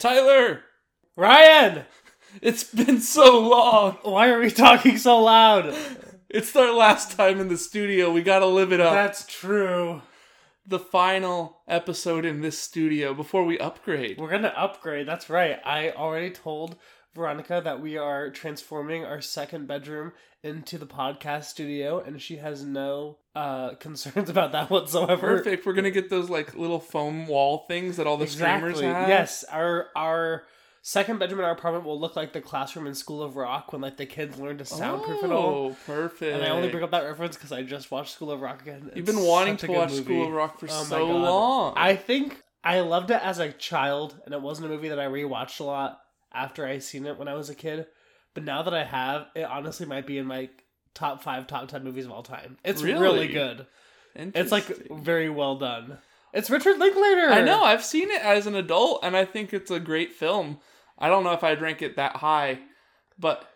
Tyler, Ryan, it's been so long. why are we talking so loud? It's our last time in the studio. We gotta live it up. That's true. the final episode in this studio before we upgrade. We're gonna upgrade. That's right. I already told Veronica that we are transforming our second bedroom into the podcast studio, and she has no uh, concerns about that whatsoever. Perfect. We're gonna get those like little foam wall things that all the streamers have. Yes, our our second bedroom in our apartment will look like the classroom in School of Rock when like the kids learn to soundproof it all. Oh, perfect. And I only bring up that reference because I just watched School of Rock again. You've been wanting to watch movie. School of Rock for Oh so long. I think I loved it as a child, and it wasn't a movie that I rewatched a lot after I seen it when I was a kid. But now that I have, it honestly might be in my top five, top ten movies of all time. It's really, Really? good. It's like very well done. It's Richard Linklater. I know. I've seen it as an adult, and I think it's a great film. I don't know if I'd rank it that high, but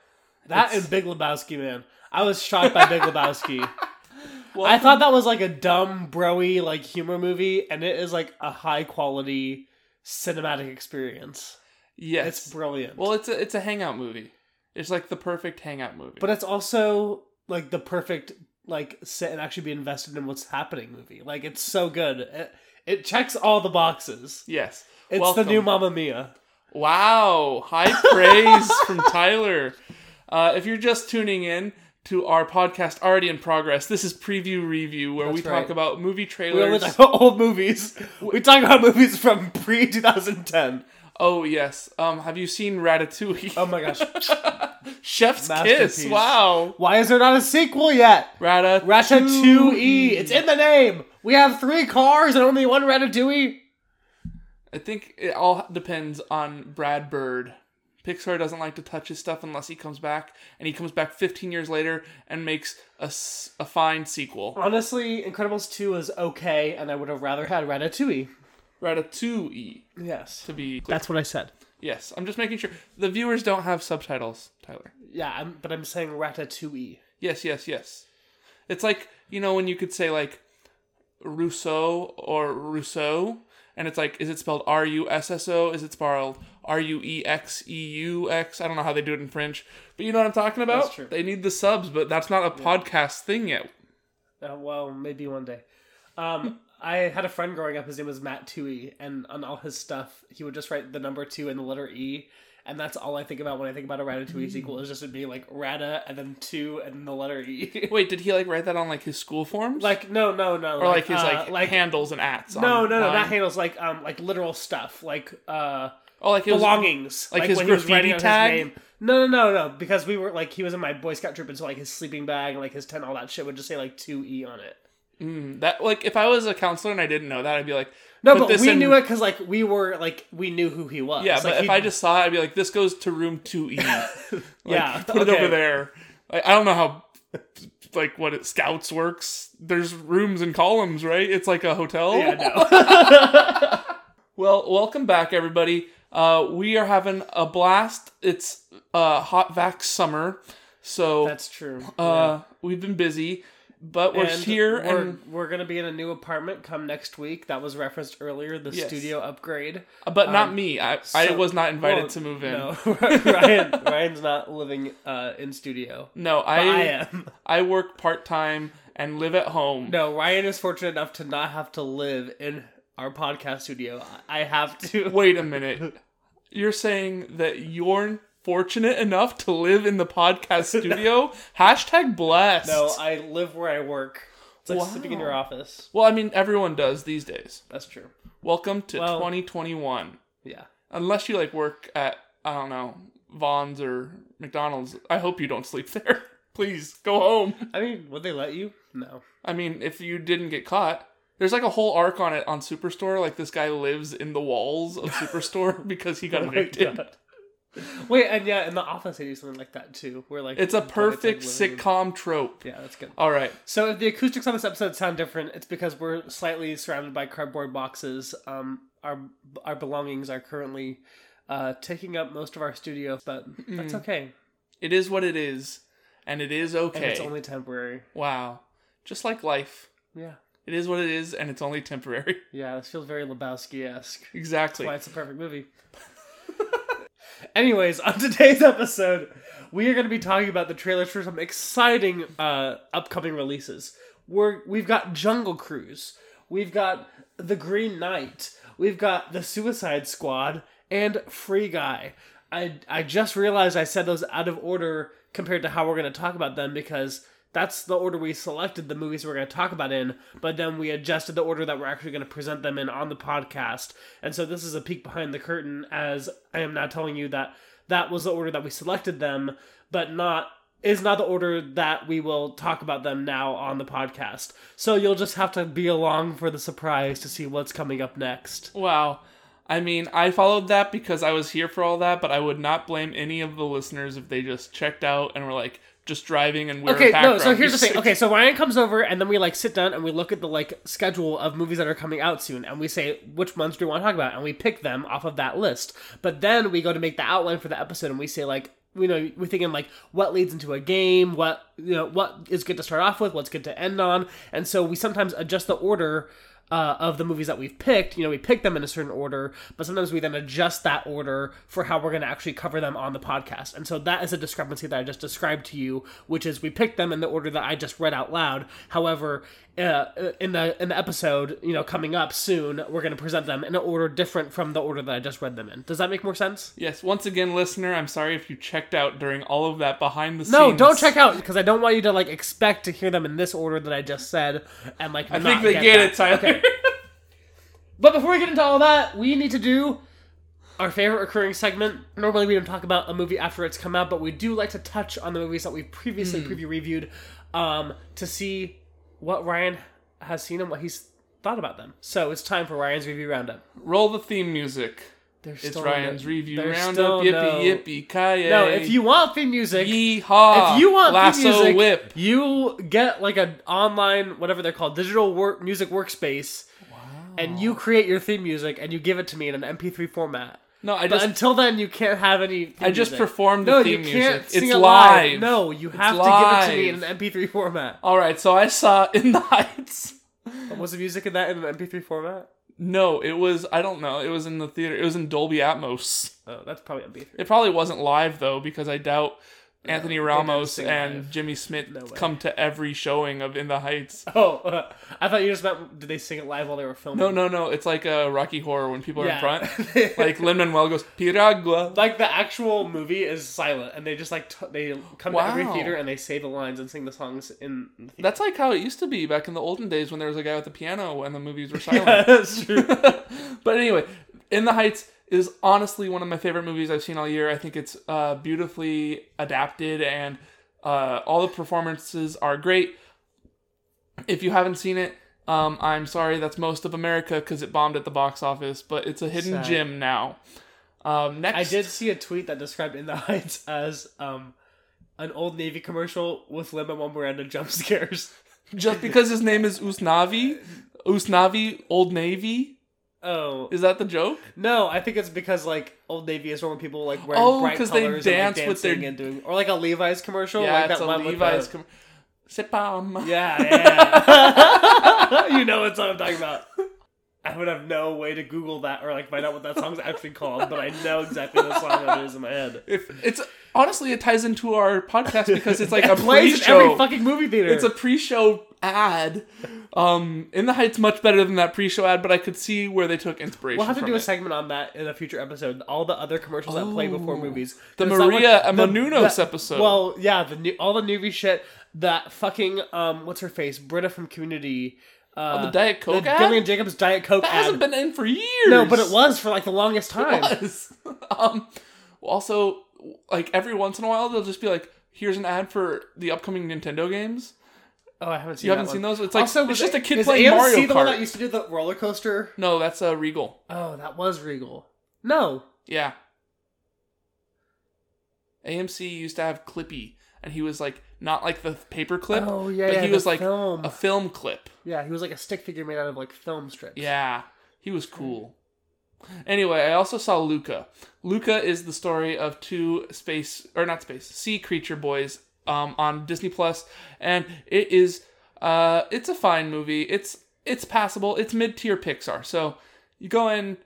that it's- and Big Lebowski, man. I was shocked by Big Lebowski. well, I thought that was like a dumb, broy, like humor movie, and it is like a high quality cinematic experience. Yes. It's brilliant. well, it's a it's a hangout movie. It's like the perfect hangout movie. but it's also like the perfect like sit and actually be invested in what's happening movie. Like it's so good. It, it checks all the boxes. yes, It's Welcome. the new Mamma Mia. Wow, high praise from Tyler. Uh, if you're just tuning in to our podcast already in progress, this is preview review where we That's talk right. about movie We only trailers. talk about old movies. We talk about movies from pre 2010. Oh yes, um, have you seen Ratatouille? Oh my gosh. Chef's kiss. Wow, Why is there not a sequel yet? Ratatouille. Ratatouille. It's in the name. We have three cars and only one Ratatouille. I think it all depends on Brad Bird. Pixar doesn't like to touch his stuff unless he comes back, and he comes back 15 years later and makes a, a fine sequel. Honestly, Incredibles 2 is okay, and I would have rather had Ratatouille. Ratatouille, Yes. to be clear. That's what I said. Yes, I'm just making sure. The viewers don't have subtitles, Tyler. Yeah, I'm, but I'm saying Ratatouille. Yes, yes, yes. It's like, you know, when you could say, like, Rousseau or Rousseau, and it's like, is it spelled R U S S O? Is it spelled R U E X E U X? I don't know how they do it in French, but you know what I'm talking about? That's true. They need the subs, but that's not a podcast thing yet. Uh, well, maybe one day. Um, I had a friend growing up. His name was Matt Tui, and on all his stuff, he would just write the number two and the letter E, and that's all I think about when I think about a Ratatouille sequel. Is just it being like Rata and then two and then the letter E. Wait, did he, like, write that on, like, his school forms? like no, no, no, or, like, his, uh, like, handles and ats? no, on no, no, not handles. Like um, like literal stuff, like uh, Oh, like, was, belongings, like his he was graffiti his tag? name. No, no, no, no, because we were like he was in my Boy Scout troop, and so like his sleeping bag and like his tent, all that shit would just say like two E on it. Mm, that, like, if I was a counselor and I didn't know that, I'd be like, No, but we in- knew it because like we were like we knew who he was. Yeah, Like, but if he- I just saw it, I'd be like, "This goes to room two E." yeah, put it over there. Like, I don't know how, like, what it Scouts works. There's rooms and columns, right? It's like a hotel. Yeah, no. Well, welcome back, everybody. Uh, we are having a blast. It's uh, hot vac summer, so That's true. uh, we've been busy, but we're And here We're, and we're gonna be in a new apartment come next week. That was referenced earlier. The Yes. studio upgrade. but not um, me. I, I was not invited Well, to move in. No, Ryan. Ryan's not living uh, in studio. No, I I am. I work part time and live at home. No, Ryan is fortunate enough to not have to live in our podcast studio. I have to. Wait a minute. You're saying that you're fortunate enough to live in the podcast studio? Hashtag blessed. No, I live where I work. It's like Wow. sleeping in your office. well, I mean, everyone does these days. That's true. Welcome to Well- 2021. Yeah. Unless you like work at I don't know Vons or McDonald's. I hope you don't sleep there. Please go home. I mean, would they let you? No. I mean, if you didn't get caught. There's like a whole arc on it on Superstore. Like this guy lives in the walls of Superstore because he got Oh evicted. Wait, and yeah, in the office they do something like that too, where like It's a perfect living in- sitcom trope. Yeah, that's good. All right. So if the acoustics on this episode sound different, it's because we're slightly surrounded by cardboard boxes. Um, our our belongings are currently uh, taking up most of our studio, but that's okay. It is what it is, and it is okay. And it's only temporary. wow. Just like life. Yeah, It is what it is, and it's only temporary. yeah. This feels very Lebowski esque. exactly. Why it's a perfect movie. Anyways, on today's episode, we are going to be talking about the trailers for some exciting uh, upcoming releases. We're we've got Jungle Cruise, we've got The Green Knight, we've got The Suicide Squad, and Free Guy. I I just realized I said those out of order compared to how we're going to talk about them because that's the order we selected the movies we're going to talk about in, but then we adjusted the order that we're actually going to present them in on the podcast. And so this is a peek behind the curtain as I am now telling you that that was the order that we selected them, but not is not the order that we will talk about them now on the podcast. So you'll just have to be along for the surprise to see what's coming up next. Wow. I mean, I followed that because I was here for all that, but I would not blame any of the listeners if they just checked out and were like just driving and we're Okay, no, so here's the thing. Okay, so Ryan comes over and then we like sit down and we look at the like schedule of movies that are coming out soon and we say which ones do we want to talk about and we pick them off of that list. But then we go to make the outline for the episode and we say like you know we're thinking like what leads into a game what you know what is good to start off with what's good to end on and so we sometimes adjust the order uh, of the movies that we've picked. You know, we pick them in a certain order, but sometimes we then adjust that order for how we're going to actually cover them on the podcast. And so that is a discrepancy that I just described to you, which is we picked them in the order that I just read out loud. However, uh, in the in the episode, you know, coming up soon, we're going to present them in an order different from the order that I just read them in. Does that make more sense? Yes. Once again, listener, I'm sorry if you checked out during all of that behind the scenes. No, don't check out because I don't want you to like expect to hear them in this order that I just said and like. I think they get, it, Tyler. Okay. But before we get into all that, we need to do our favorite recurring segment. Normally, we don't talk about a movie after it's come out, but we do like to touch on the movies that we've previously Hmm. preview reviewed um, to see what Ryan has seen and what he's thought about them. So it's time for Ryan's review roundup. Roll the theme music. There's It's Ryan's no, review roundup. Yippee no- yippee ki No, if you want theme music, Yeehaw! if you want lasso theme music, whip. you get like an online whatever they're called digital work music workspace, wow. and you create your theme music and you give it to me in an MP3 format. No, I But just until then, you can't have any. I just music. performed the No, theme you can't music. sing It's it live. No, you It's have to give it to me in an MP3 format. All right, so I saw In the Heights. Was the music in that in an MP3 format? No, it was I don't know. It was in the theater. It was in Dolby Atmos. Oh, that's probably MP3. It probably wasn't live though because I doubt Anthony Ramos and live. Jimmy Smits No come to every showing of In the Heights. Oh, uh, I thought you just meant did they sing it live while they were filming? No, no, no. It's like a Rocky Horror when people are in front. Like Lin Manuel goes Piragua. like the actual movie is silent, and they just like t- they come to every theater and they say the lines and sing the songs in. The. That's like how it used to be back in the olden days when there was a guy with a piano and the movies were silent. Yeah, that's true. but anyway, In the Heights is honestly one of my favorite movies I've seen all year. I think it's uh, beautifully adapted and uh, all the performances are great. If you haven't seen it, um, I'm sorry, that's most of America because it bombed at the box office, but it's a hidden Sad. gem now. Um, next, I did see a tweet that described In the Heights as um, an old Navy commercial with Lin-Manuel Miranda jump scares. just because his name is Usnavi, Usnavi Old Navy. Oh Is that the joke? no, I think it's because like Old Navy is when people like wearing Oh, bright 'cause they colors dance and, like, with their- dancing and doing, or like a Levi's commercial. yeah, like it's that a one Levi's. the- Com- Sipam. Yeah, yeah. you know what I'm talking about. I would have no way to Google that or like find out what that song's actually called, but I know exactly the song that it is in my head. If it's honestly, it ties into our podcast because it's like It a plays pre-show. every fucking movie theater. it's a pre-show ad. Um, in the Heights much better than that pre-show ad, but I could see where they took inspiration. We'll have to do a segment on that in a future episode. All the other commercials that play before Oh. movies. The Maria the- Menounos episode. Well, yeah, the new, all the Noovie shit. That fucking um, what's her face? Britta from Community. Uh, Oh, the Diet Coke the ad? Gillian Jacobs Diet Coke that ad. hasn't been in for years. no, but it was for like the longest time. It was. um, also, like every once in a while, they'll just be like, "Here's an ad for the upcoming Nintendo games." Oh, I haven't seen. You haven't that seen those? It's like Also, it's just a kid playing AMC Mario the one that Kart. used to do the roller coaster? No, that's uh, Regal. Oh, that was Regal. No. Yeah. AMC used to have Clippy, and he was like not like the paper clip, Oh yeah, but yeah, he was like film. a film clip. yeah, he was like a stick figure made out of like film strips. Yeah, he was cool. Anyway, I also saw Luca. Luca is the story of two space or not space sea creature boys um, on Disney Plus, and it is uh, it's a fine movie. It's it's passable. It's mid tier Pixar, so you go in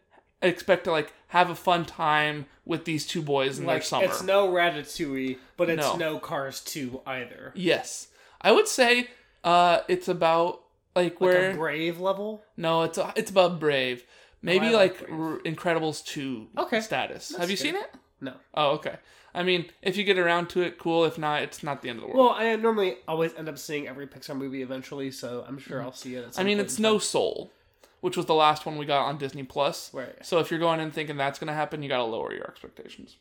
expect to like have a fun time with these two boys in their Like summer. it's no Ratatouille, but it's No. no, Cars 2 either. yes, I would say uh, it's about like Like where a Brave level. no, it's it's about Brave. Maybe I like, like. R- Incredibles two Okay. status. That's Have you good. seen it? No. Oh, okay. I mean, if you get around to it, cool. If not, it's not the end of the world. Well, I normally always end up seeing every Pixar movie eventually, so I'm sure I'll see it. I mean, it's No time. Soul, which was the last one we got on Disney Plus. Right. So if you're going in thinking that's going to happen, you got to lower your expectations.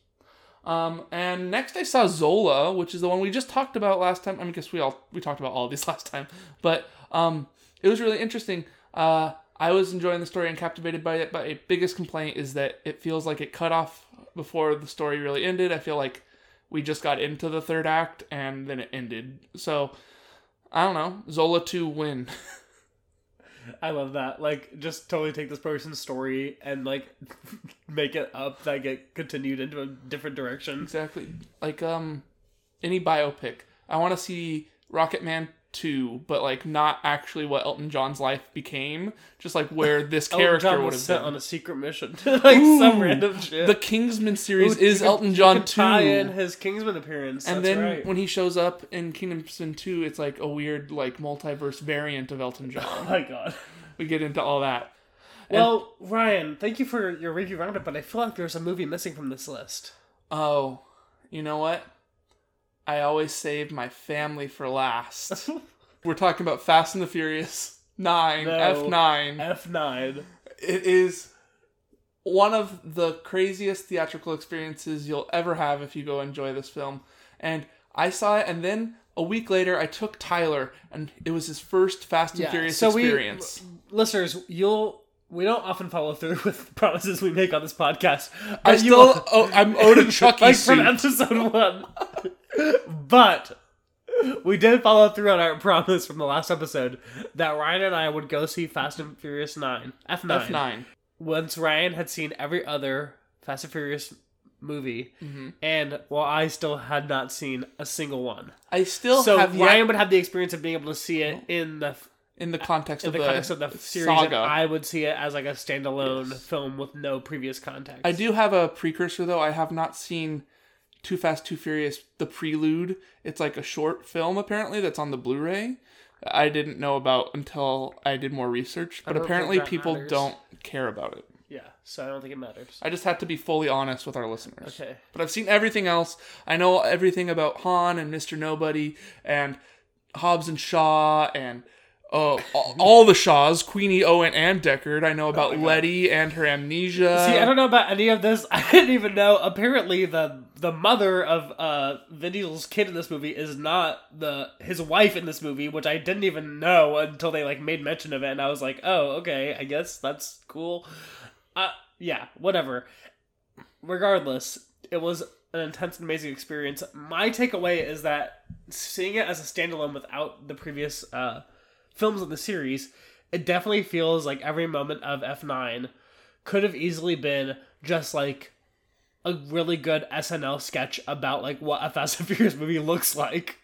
Um, and next I saw Zola, which is the one we just talked about last time. I mean, I guess we all we talked about all of these last time, but um, it was really interesting. Uh, I was enjoying the story and captivated by it. But a biggest complaint is that it feels like it cut off before the story really ended. I feel like we just got into the third act and then it ended. So I don't know. Zola two win. I love that. Like, just totally take this person's story and like make it up that get continued into a different direction. Exactly. Like um any biopic. I want to see Rocket Man 2, but like not actually what Elton John's life became, just like where this character would have been. on a secret mission, like some random shit. The Kingsman series Ooh, is could- Elton John 2. Tie in his Kingsman appearance, and then right. when he shows up in Kingsman 2, it's like a weird like multiverse variant of Elton John. oh my god. we get into all that. Well, Ryan, thank you for your review roundup, but I feel like there's a movie missing from this list. Oh, you know what? I always save my family for last. We're talking about Fast and the Furious 9, No. F9. F9. It is one of the craziest theatrical experiences you'll ever have if you go enjoy this film. And I saw it, and then a week later, I took Tyler, and it was his first Fast and Yeah, Furious so we- experience. Listeners, you'll we don't often follow through with promises we make on this podcast. I but you- still, oh, I'm owed a Chucky like suit. from episode one. But we did follow through on our promise from the last episode that Ryan and I would go see Fast and Furious 9, F9. F9. Once Ryan had seen every other Fast and Furious movie, Mm-hmm. and while I still had not seen a single one. I still So have Ryan yet, would have the experience of being able to see it in the in the context in of the the, context of the series, and saga. I would see it as like a standalone film with no previous context. I do have a precursor though. I have not seen Too Fast, Too Furious: The Prelude. It's like a short film apparently that's on the Blu-ray. I didn't know about until I did more research, but apparently people matters. don't care about it. Yeah, so I don't think it matters. I just have to be fully honest with our listeners. Okay. But I've seen everything else. I know everything about Han and Mr. Nobody and Hobbs and Shaw and uh, all, all the Shaws, Queenie, Owen, and Deckard. I know about Letty and her amnesia. See, I don't know about any of this. I didn't even know. Apparently, the the mother of uh, Vin Diesel's kid in this movie is not the his wife in this movie, which I didn't even know until they like made mention of it, and I was like, oh, okay, I guess that's cool. Uh, yeah, whatever. Regardless, it was an intense and amazing experience. My takeaway is that seeing it as a standalone without the previous uh, films in the series, it definitely feels like every moment of F9 could have easily been just like a really good SNL sketch about like what a Fast and Furious movie looks like.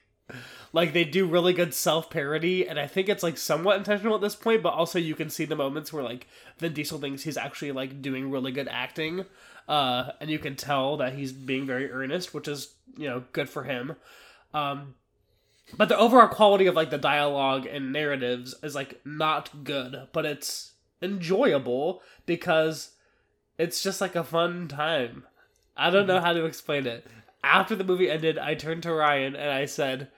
Like they do really good self parody, and I think it's like somewhat intentional at this point, but also you can see the moments where like Vin Diesel thinks he's actually like doing really good acting, uh, and you can tell that he's being very earnest, which is you know good for him. Um, but the overall quality of like the dialogue and narratives is like not good, but it's enjoyable because it's just like a fun time. I don't know how to explain it. After the movie ended, I turned to Ryan and I said,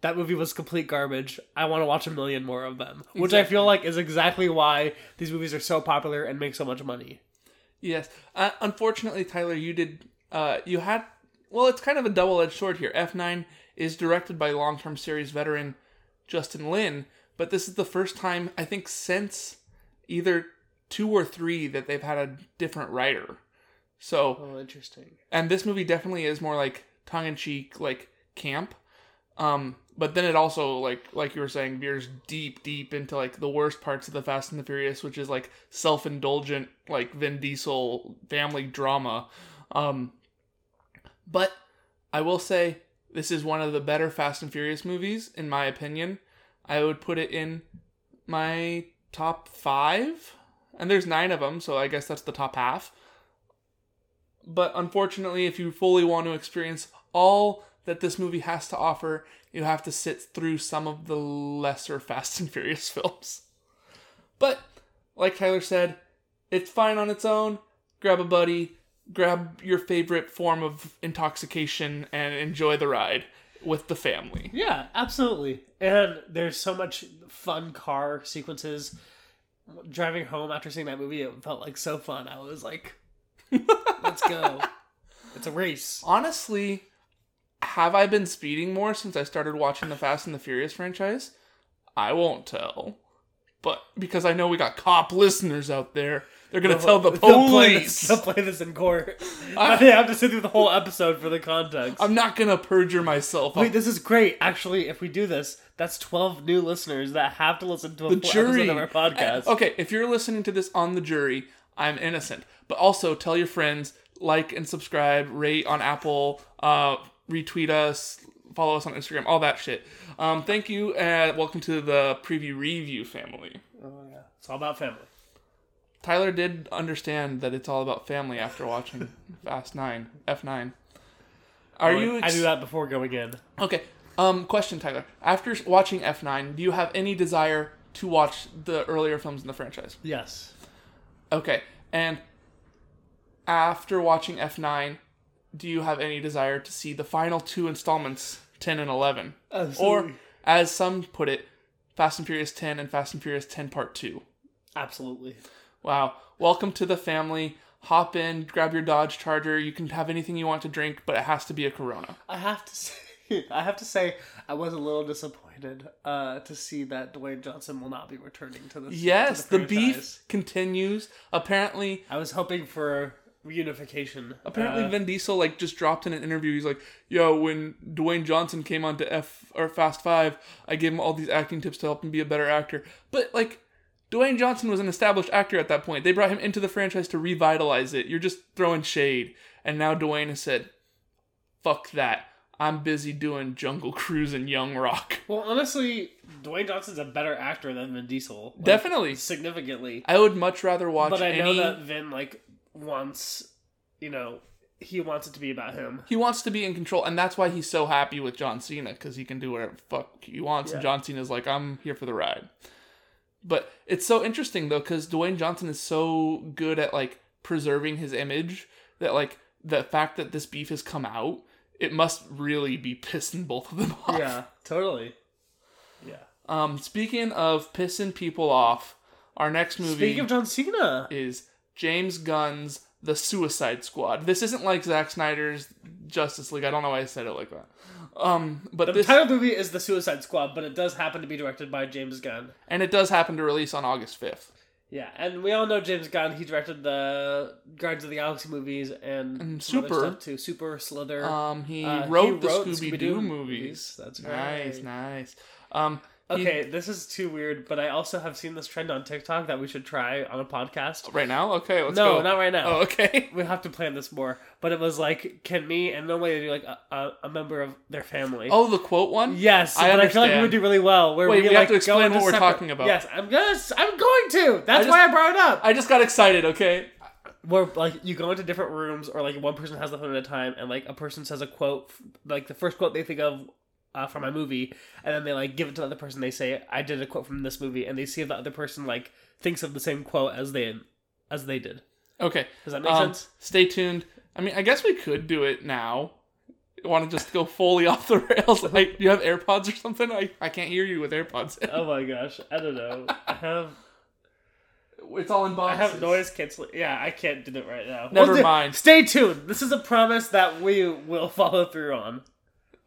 "That movie was complete garbage. I want to watch a million more of them." Which I feel like is exactly why these movies are so popular and make so much money. Yes. Uh, unfortunately, Tyler, you did. Uh, you had. Well, it's kind of a double-edged sword here. F nine is directed by long-term series veteran Justin Lin, but this is the first time I think since either two or three that they've had a different writer. So, Oh, interesting. and this movie definitely is more like tongue-in-cheek, like camp. Um, but then it also like like you were saying veers deep deep into like the worst parts of the Fast and the Furious, which is like self-indulgent like Vin Diesel family drama. Um, but I will say this is one of the better Fast and Furious movies in my opinion. I would put it in my top 5 and there's 9 of them, so I guess that's the top half. but unfortunately, if you fully want to experience all that this movie has to offer, you have to sit through some of the lesser Fast and Furious films. But, like Tyler said, it's fine on its own. Grab a buddy, grab your favorite form of intoxication, and enjoy the ride with the family. Yeah, absolutely. And there's so much fun car sequences. Driving home after seeing that movie, it felt like so fun. I was like, let's go. It's a race. Honestly, have I been speeding more since I started watching the Fast and the Furious franchise? I won't tell. But because I know we got cop listeners out there, they're gonna tell the They'll play, police. this, they'll play this in court. they have to sit through the whole episode for the context. I'm not gonna perjure myself. Wait, this is great. Actually, if we do this, that's 12 new listeners that have to listen to a the full jury. episode of our podcast. Okay, if you're listening to this on the jury, I'm innocent. But also tell your friends, like and subscribe, rate on Apple, uh, retweet us, follow us on Instagram, all that shit. Um, thank you, and welcome to the preview review family. Oh, yeah. It's all about family. Tyler did understand that it's all about family after watching Fast Nine, F nine. Are I, you? I Ex- knew that before going in. okay? Um, question, Tyler. After watching F nine, do you have any desire to watch the earlier films in the franchise? Yes. Okay, and after watching F nine, do you have any desire to see the final two installments, ten and eleven, or as some put it, Fast and Furious ten and Fast and Furious ten Part two? Absolutely. Wow. Welcome to the family. Hop in, grab your Dodge Charger. You can have anything you want to drink, but it has to be a Corona. I have to say, I have to say, I was a little disappointed uh, to see that Dwayne Johnson will not be returning to this. Yes, to the, the, beef continues. Apparently, I was hoping for reunification. apparently Uh, Vin Diesel like just dropped in an interview. He's like, "Yo, when Dwayne Johnson came on to F or Fast Five, I gave him all these acting tips to help him be a better actor." But like, Dwayne Johnson was an established actor at that point. They brought him into the franchise to revitalize it. You're just throwing shade, and now Dwayne has said, "Fuck that." I'm busy doing Jungle Cruise and Young Rock. well, honestly, Dwayne Johnson's a better actor than Vin Diesel. like, Definitely. significantly. I would much rather watch But I any. know that Vin like wants, you know, he wants it to be about him. He wants to be in control, and that's why he's so happy with John Cena because he can do whatever the fuck he wants, and Yeah. John Cena's like, I'm here for the ride. But it's so interesting though because Dwayne Johnson is so good at like preserving his image that like the fact that this beef has come out, it must really be pissing both of them off. Yeah, totally. Yeah. Um, speaking of pissing people off, our next movie Speaking of John Cena, is James Gunn's The Suicide Squad. This isn't like Zack Snyder's Justice League. I don't know why I said it like that. Um, but the this title the movie is The Suicide Squad, but it does happen to be directed by James Gunn. and it does happen to release on August fifth. Yeah, and we all know James Gunn. He directed the Guardians of the Galaxy movies and, And Super. stuff too. Super Slither. Um, he Uh, wrote he the wrote Scooby Scooby-Doo movies. movies. That's Nice, nice. Um, he- okay, this is too weird, but I also have seen this trend on TikTok that we should try on a podcast. right now, okay, let's no, go. not right now. Oh, okay. We have to plan this more. But it was like, can me and normally they do like a, a, a member of their family. Oh, the quote one. Yes, I but I feel like we would do really well. Where Wait, we, we have like, to explain what we're separate- talking about. Yes, I'm gonna. I'm going to. That's just- why I brought it up. I just got excited. Okay. where like you go into different rooms, or like one person has the phone at a time, and like a person says a quote, like the first quote they think of. Uh, from my movie, and then they like give it to the other person. They say, "I did a quote from this movie," and they see if the other person like thinks of the same quote as they as they did. Okay. Does that make Um, sense? stay tuned. I mean, I guess we could do it now. Want to just go fully off the rails? Like, you have AirPods or something? I, I can't hear you with AirPods. in. Oh my gosh, I don't know. I have It's all in boxes. I boxes. have noise cancel. Yeah, I can't do it right now. Never We'll do- mind. Stay tuned. This is a promise that we will follow through on,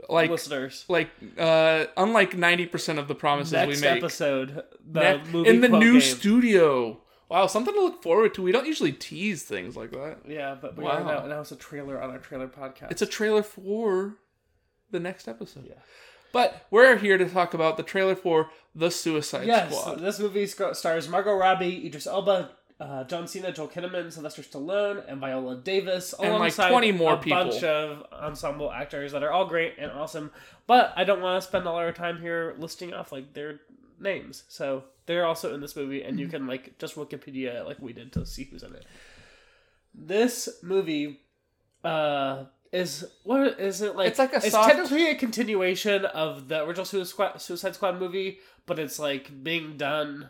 Like, listeners. like, uh, unlike ninety percent of the promises Next we make, episode, the ne- in the new game. studio. Wow, something to look forward to. We don't usually tease things like that. Yeah, but we Wow. are now, now it's a trailer on our trailer podcast. It's a trailer for the next episode. Yeah. But we're here to talk about the trailer for The Suicide yes. Squad. This movie stars Margot Robbie, Idris Elba, uh, John Cena, Joel Kinnaman, Sylvester Stallone, and Viola Davis, And, like, alongside 20 more a people. bunch of ensemble actors that are all great and awesome. But I don't want to spend all our time here listing off like their names. So they're also in this movie, and you Mm-hmm. can like just Wikipedia like we did to see who's in it. This movie uh is what is it like? It's like a it's soft- technically a continuation of the original Suicide Squad, Suicide Squad movie, but it's like being done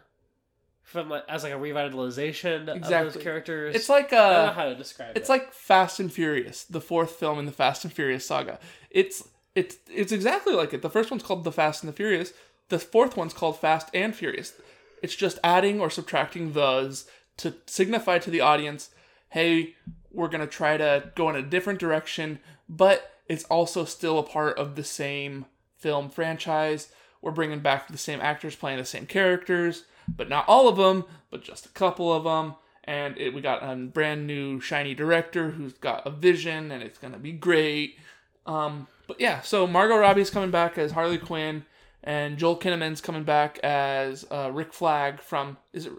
from like as like a revitalization of those characters. It's like I don't know uh how to describe it's it. like Fast and Furious, the fourth film in the Fast and Furious saga. It's it's it's exactly like it. The first one's called The Fast and the Furious. The fourth one's called Fast and Furious. It's just adding or subtracting those to signify to the audience, hey, we're gonna try to go in a different direction, but it's also still a part of the same film franchise. We're bringing back the same actors playing the same characters, but not all of them, but just a couple of them. And it, we got a brand new shiny director who's got a vision, and it's gonna be great. Um, but yeah, so Margot Robbie's coming back as Harley Quinn, and Joel Kinnaman's coming back as uh, Rick Flag from is it?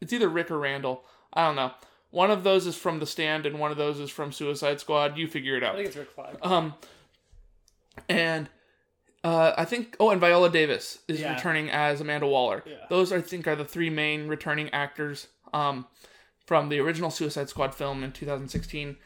It's either Rick or Randall. I don't know. One of those is from The Stand, and one of those is from Suicide Squad. You figure it out. I think it's Rick Flag. Um, and uh, I think oh, and Viola Davis is Yeah. returning as Amanda Waller. Yeah. Those I think are the three main returning actors um, from the original Suicide Squad film in 2016.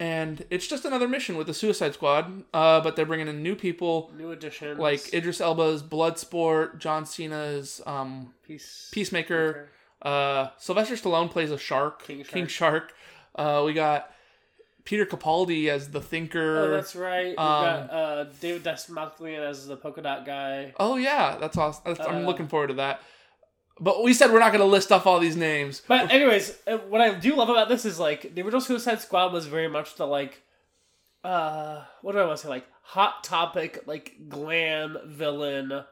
And it's just another mission with the Suicide Squad, uh, but they're bringing in new people New additions like Idris Elba's Bloodsport, John Cena's um, Peace Peacemaker. Uh, Sylvester Stallone plays a shark, King King Shark. Uh, we got Peter Capaldi as the Thinker. Oh, that's right. We've Um, got uh, David Dastmalchian as the polka dot guy. Oh yeah, that's awesome. That's, I'm Uh, looking forward to that. But we said we're not going to list off all these names. But anyways, uh, what I do love about this is like the original Suicide Squad was very much the like, uh, what do I want to say? Like hot topic, like glam villain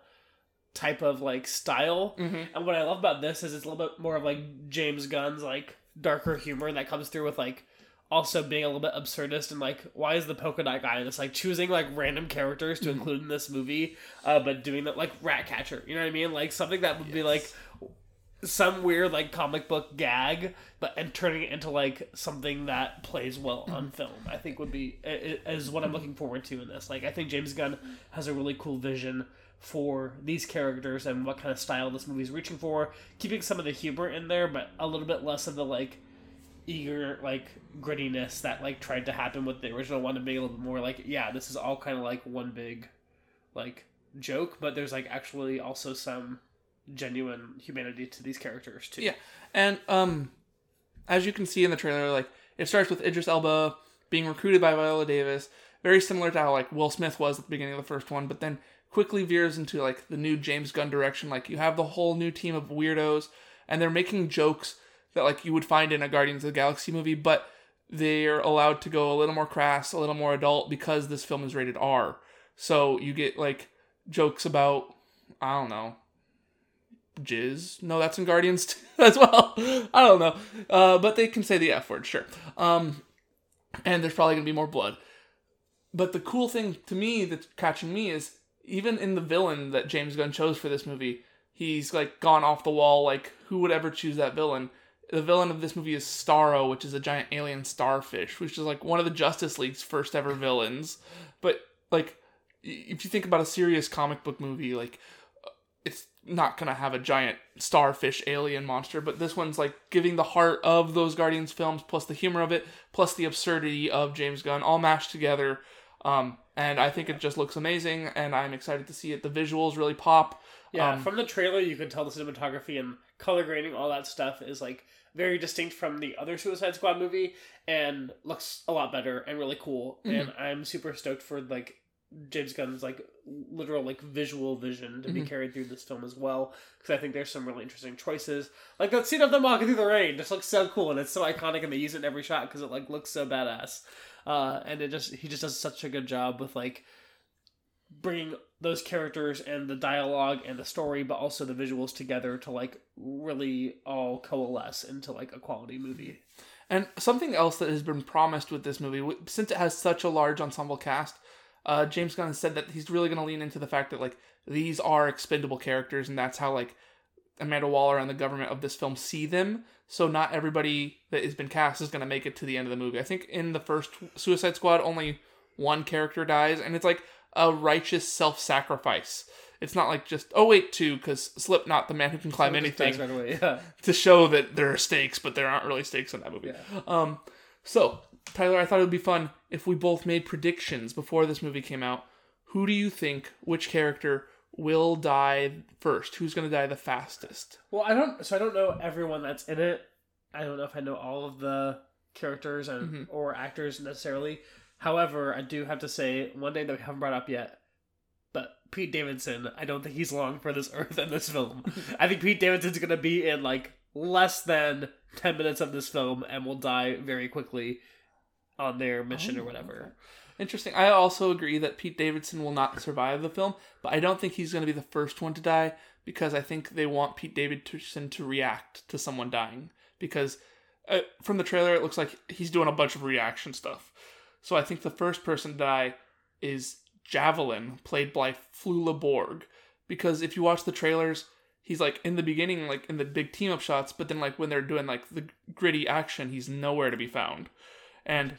type of like style. Mhm. And what I love about this is it's a little bit more of like James Gunn's like darker humor that comes through with like also being a little bit absurdist and like why is the polka dot guy just like choosing like random characters to mm-hmm. include in this movie uh but doing that like ratcatcher you know what i mean? Like something that would be like some weird like comic book gag but and turning it into like something that plays well on mm-hmm. film i think would be is what i'm mm-hmm. looking forward to in this. Like i think james gunn has a really cool vision for these characters and what kind of style this movie's reaching for keeping some of the humor in there but a little bit less of the like eager like grittiness that like tried to happen with the original one and being a little more like yeah this is all kind of like one big like joke but there's like actually also some genuine humanity to these characters too Yeah. And um, as you can see in the trailer, like it starts with Idris Elba being recruited by Viola Davis, very similar to how like Will Smith was at the beginning of the first one, but then quickly veers into like the new James Gunn direction. Like you have the whole new team of weirdos, and they're making jokes that like you would find in a Guardians of the Galaxy movie, but they're allowed to go a little more crass, a little more adult because this film is rated R. So you get like jokes about I don't know jizz. No, that's in Guardians as well. I don't know, uh, but they can say the F word, sure. Um, and there's probably gonna be more blood. But the cool thing to me that's catching me is even in the villain that James Gunn chose for this movie, he's like gone off the wall. Like who would ever choose that villain? The villain of this movie is Starro, which is a giant alien starfish, which is like one of the Justice League's first ever villains. But like, if you think about a serious comic book movie, like it's not gonna have a giant starfish alien monster, but this one's like giving the heart of those Guardians films, plus the humor of it, plus the absurdity of James Gunn, all mashed together. Um, and I think it just looks amazing, and I'm excited to see it. The visuals really pop. yeah Um, from the trailer you can tell the cinematography and color grading all that stuff is like very distinct from the other suicide squad movie and looks a lot better and really cool and i'm super stoked for like James Gunn's like literal like visual vision to be carried through this film as well because I think there's some really interesting choices. Like that scene of them walking through the rain just looks so cool and it's so iconic and they use it in every shot because it like looks so badass. Uh, and it just he just does such a good job with like bringing those characters and the dialogue and the story, but also the visuals together to like really all coalesce into like a quality movie. And something else that has been promised with this movie, since it has such a large ensemble cast, uh, James Gunn said that he's really going to lean into the fact that like these are expendable characters, and that's how like Amanda Waller and the government of this film see them. So not everybody that has been cast is going to make it to the end of the movie. I think in the first Suicide Squad, only one character dies, and it's like a righteous self-sacrifice. It's not like just oh wait two because Slipknot, the man who can climb anything, right away. Yeah. to show that there are stakes, but there aren't really stakes in that movie. Um, so Tyler, I thought it would be fun if we both made predictions before this movie came out. Who do you think, which character will die first? Who's going to die the fastest? Well, I don't. So I don't know everyone that's in it. I don't know if I know all of the characters and Mhm. or actors necessarily. However, I do have to say one name that we haven't brought up yet. But Pete Davidson, I don't think he's long for this earth in this film. I think Pete Davidson's gonna be in like less than ten minutes of this film and will die very quickly on their mission or Oh, whatever. Interesting. I also agree that Pete Davidson will not survive the film, but I don't think he's going to be the first one to die because I think they want Pete Davidson to react to someone dying. Because uh, from the trailer, it looks like he's doing a bunch of reaction stuff. So I think the first person to die is Javelin, played by Flula Borg. Because if you watch the trailers, he's like in the beginning, like in the big team up shots, but then like when they're doing like the gritty action, he's nowhere to be found. And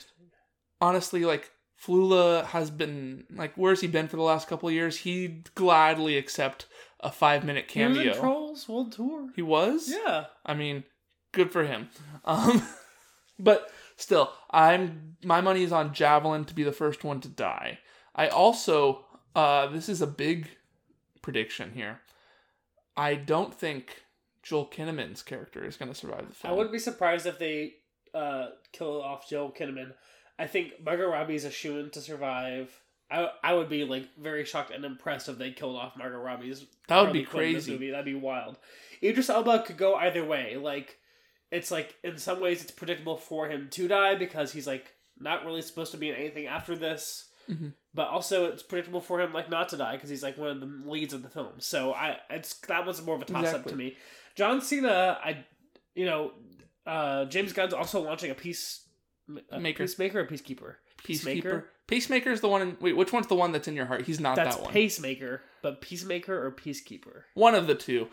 honestly, like Flula has been like, where's he been for the last couple of years? He'd gladly accept a five minute He was cameo. in Trolls World Tour. He was? Yeah. I mean, good for him. Um, but still, I'm my money is on Javelin to be the first one to die. I also, uh, this is a big prediction here. I don't think Joel Kinnaman's character is going to survive the film. I wouldn't be surprised if they uh, kill off Joel Kinnaman. I think Margot Robbie is a shoo in to survive. I, I would be like very shocked and impressed if they killed off Margot Robbie's. That would be in this crazy. Movie. That'd be wild. Idris Elba could go either way. Like it's like in some ways it's predictable for him to die because he's like not really supposed to be in anything after this. Mhm. But also, it's predictable for him like not to die because he's like one of the leads of the film. So I, it's that was more of a toss up to me. John Cena, I, you know, uh, James Gunn's also launching a peace a Maker. peacemaker, or peacekeeper. peacemaker. Peacemaker is the one in. Wait, which one's the one that's in your heart? He's not That's that one. pacemaker, but peacemaker or peacekeeper. one of the two.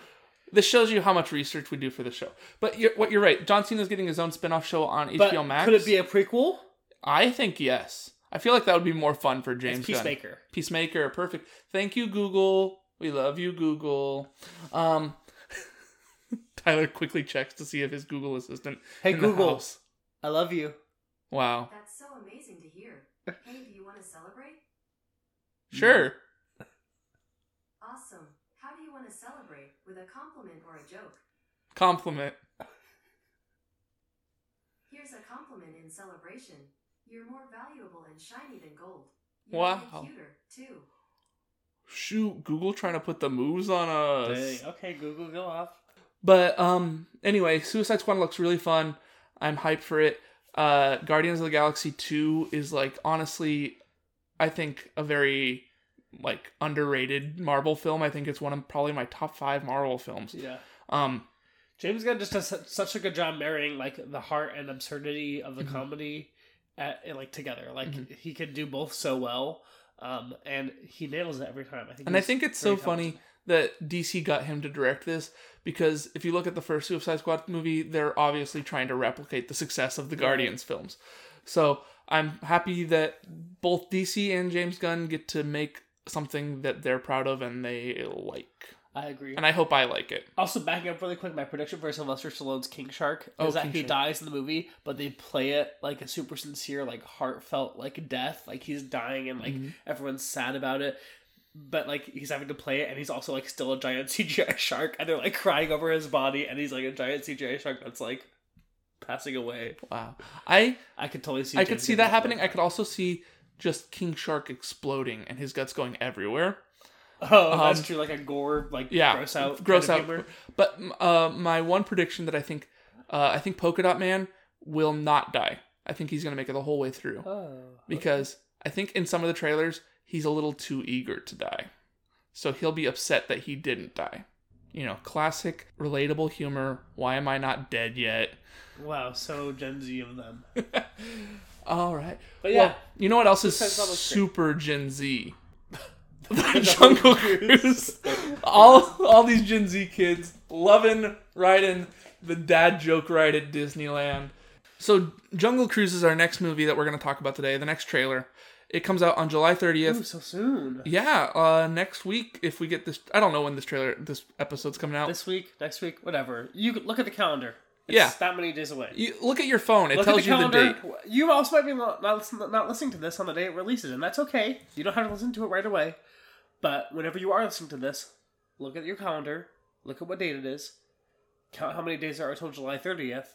This shows you how much research we do for the show. But you're, what you're right. John Cena's getting his own spin-off show on But HBO Max. could it be a prequel? I think yes. I feel like that would be more fun for James It's Gunn. peacemaker. Peacemaker, perfect. Thank you, Google. We love you, Google. Um, Tyler quickly checks to see if his Google Assistant. Hey in Google. I love you. Wow. That's so amazing to hear. Hey, do you want to celebrate? Sure. Awesome. How do you want to celebrate? With a compliment or a joke? Compliment. Here's a compliment in celebration. You're more valuable and shiny than gold. You're way Wow. cuter, too. Shoot, Google trying to put the moves on us. Dang. Okay, Google, go off. But um anyway, Suicide Squad looks really fun. I'm hyped for it. Uh Guardians of the Galaxy 2 is like honestly I think a very like underrated Marvel film. I think it's one of probably my top 5 Marvel films. Yeah. Um James Gunn just does such a good job marrying like the heart and absurdity of the Mhm. comedy at, like together. Like Mhm. he can do both so well, um, and he nails it every time. I think, and I think it's so funny that DC got him to direct this because if you look at the first Suicide Squad movie, they're obviously trying to replicate the success of the. Guardians films. So I'm happy that both DC and James Gunn get to make something that they're proud of and they like. I agree. And I hope I like it. also, backing up really quick, my prediction for Sylvester Stallone's King Shark is Oh, that King he Shark. dies in the movie, but they play it like a super sincere, like heartfelt, like death, like he's dying and like Mhm. everyone's sad about it. But like he's having to play it, and he's also like still a giant CGI shark, and they're like crying over his body, and he's like a giant CGI shark that's like passing away. Wow. I I could totally see. I could see that happening. I could also see just King Shark exploding and his guts going everywhere. Oh, that's Um, true. Like a gore, like yeah, gross out, gross out. humor. But uh, my one prediction that I think, uh, I think Polka Dot Man will not die. I think he's gonna make it the whole way through Oh, because I think in some of the trailers he's a little too eager to die, so he'll be upset that he didn't die. You know, classic relatable humor. Why am I not dead yet? wow, so Gen Z of them. All right. But yeah, Well, you know what else is super Gen Z? the Jungle Cruise. Cruise. all all these Gen Z kids loving riding the dad joke ride at Disneyland. So Jungle Cruise is our next movie that we're going to talk about today. The next trailer. It comes out on July 30th. Ooh, so soon. Yeah, uh, next week if we get this. I don't know when this trailer, this episode's coming out. This week, next week, whatever. You look at the calendar. It's Yeah. that many days away. You look at your phone; it Look tells the you the date. You also might be not, not, not listening to this on the day it releases, and that's okay. You don't have to listen to it right away. But whenever you are listening to this, look at your calendar, look at what date it is, count how many days there are until July 30th.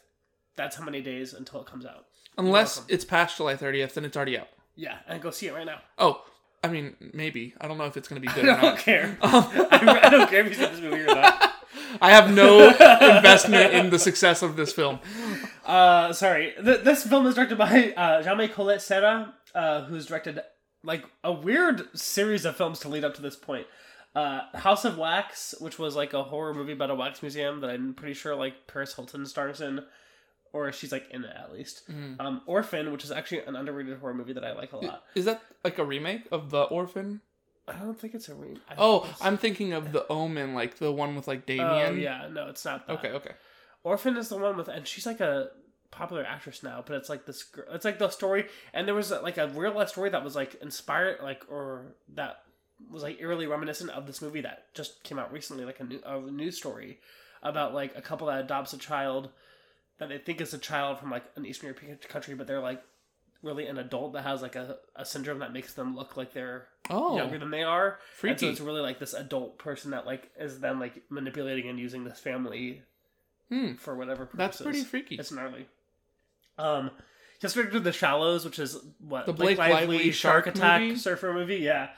That's how many days until it comes out. Unless it's past July 30th, then it's already out. Yeah, and go see it right now. Oh, I mean, maybe. I don't know if it's going to be good I don't care. I, um, I don't care if you see this movie or not. I have no investment in the success of this film. Uh, sorry. Th- this film is directed by uh, Jaime Collet-Serra, uh, who's directed like a weird series of films to lead up to this point. Uh, House of Wax, which was like a horror movie about a wax museum that I'm pretty sure like Paris Hilton stars in, or she's like in it at least. Um, Orphan, which is actually an underrated horror movie that I like a lot. Is that like a remake of The Orphan? I don't think it's a re. I oh, think Oh, I'm thinking of The Omen, like the one with like Damien. Oh Damien. yeah, no, it's not. That. Okay, okay. Orphan is the one with, and she's like a popular actress now, but it's like this. It's like the story, and there was like a real life story that was like inspired, like or that was like eerily reminiscent of this movie that just came out recently, like a new a news story about like a couple that adopts a child that they think is a child from like an Eastern European country, but they're like really an adult that has like a, a syndrome that makes them look like they're Oh, younger than they are. And so it's really like this adult person that like is then like manipulating and using this family Hmm, for whatever purposes. that's pretty freaky. It's gnarly. Um, just directed The Shallows, which is what The Blake Lively shark, shark attack movie? surfer movie, yeah.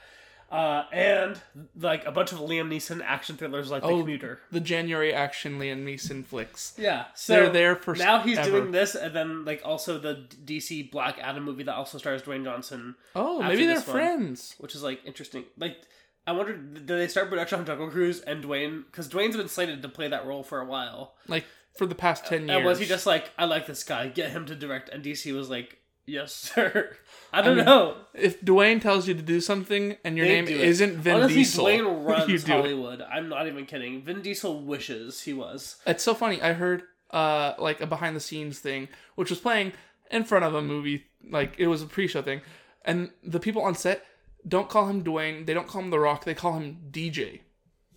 Uh, and like a bunch of Liam Neeson action thrillers like The Oh, Commuter. The January action Liam Neeson flicks. Yeah, so They're there for now he's ever. doing this, and then like also the DC Black Adam movie that also stars Dwayne Johnson, Oh, maybe they're one. friends. which is like interesting. Like, I wonder, did they start production on Jungle Cruise and Dwayne? Because Dwayne's been slated to play that role for a while. Like for the past ten years. And was he just like, I like this guy, get him to direct? And DC was like, Yes, sir. I don't mean, know. If Dwayne tells you to do something and your They name isn't Vin Honestly, Diesel, Dwayne you runs do it. Hollywood. I'm not even kidding. Vin Diesel wishes he was. It's so funny. I heard uh like a behind the scenes thing, which was playing in front of a movie, like it was a pre-show thing, and the people on set don't call him Dwayne. They don't call him The Rock. They call him DJ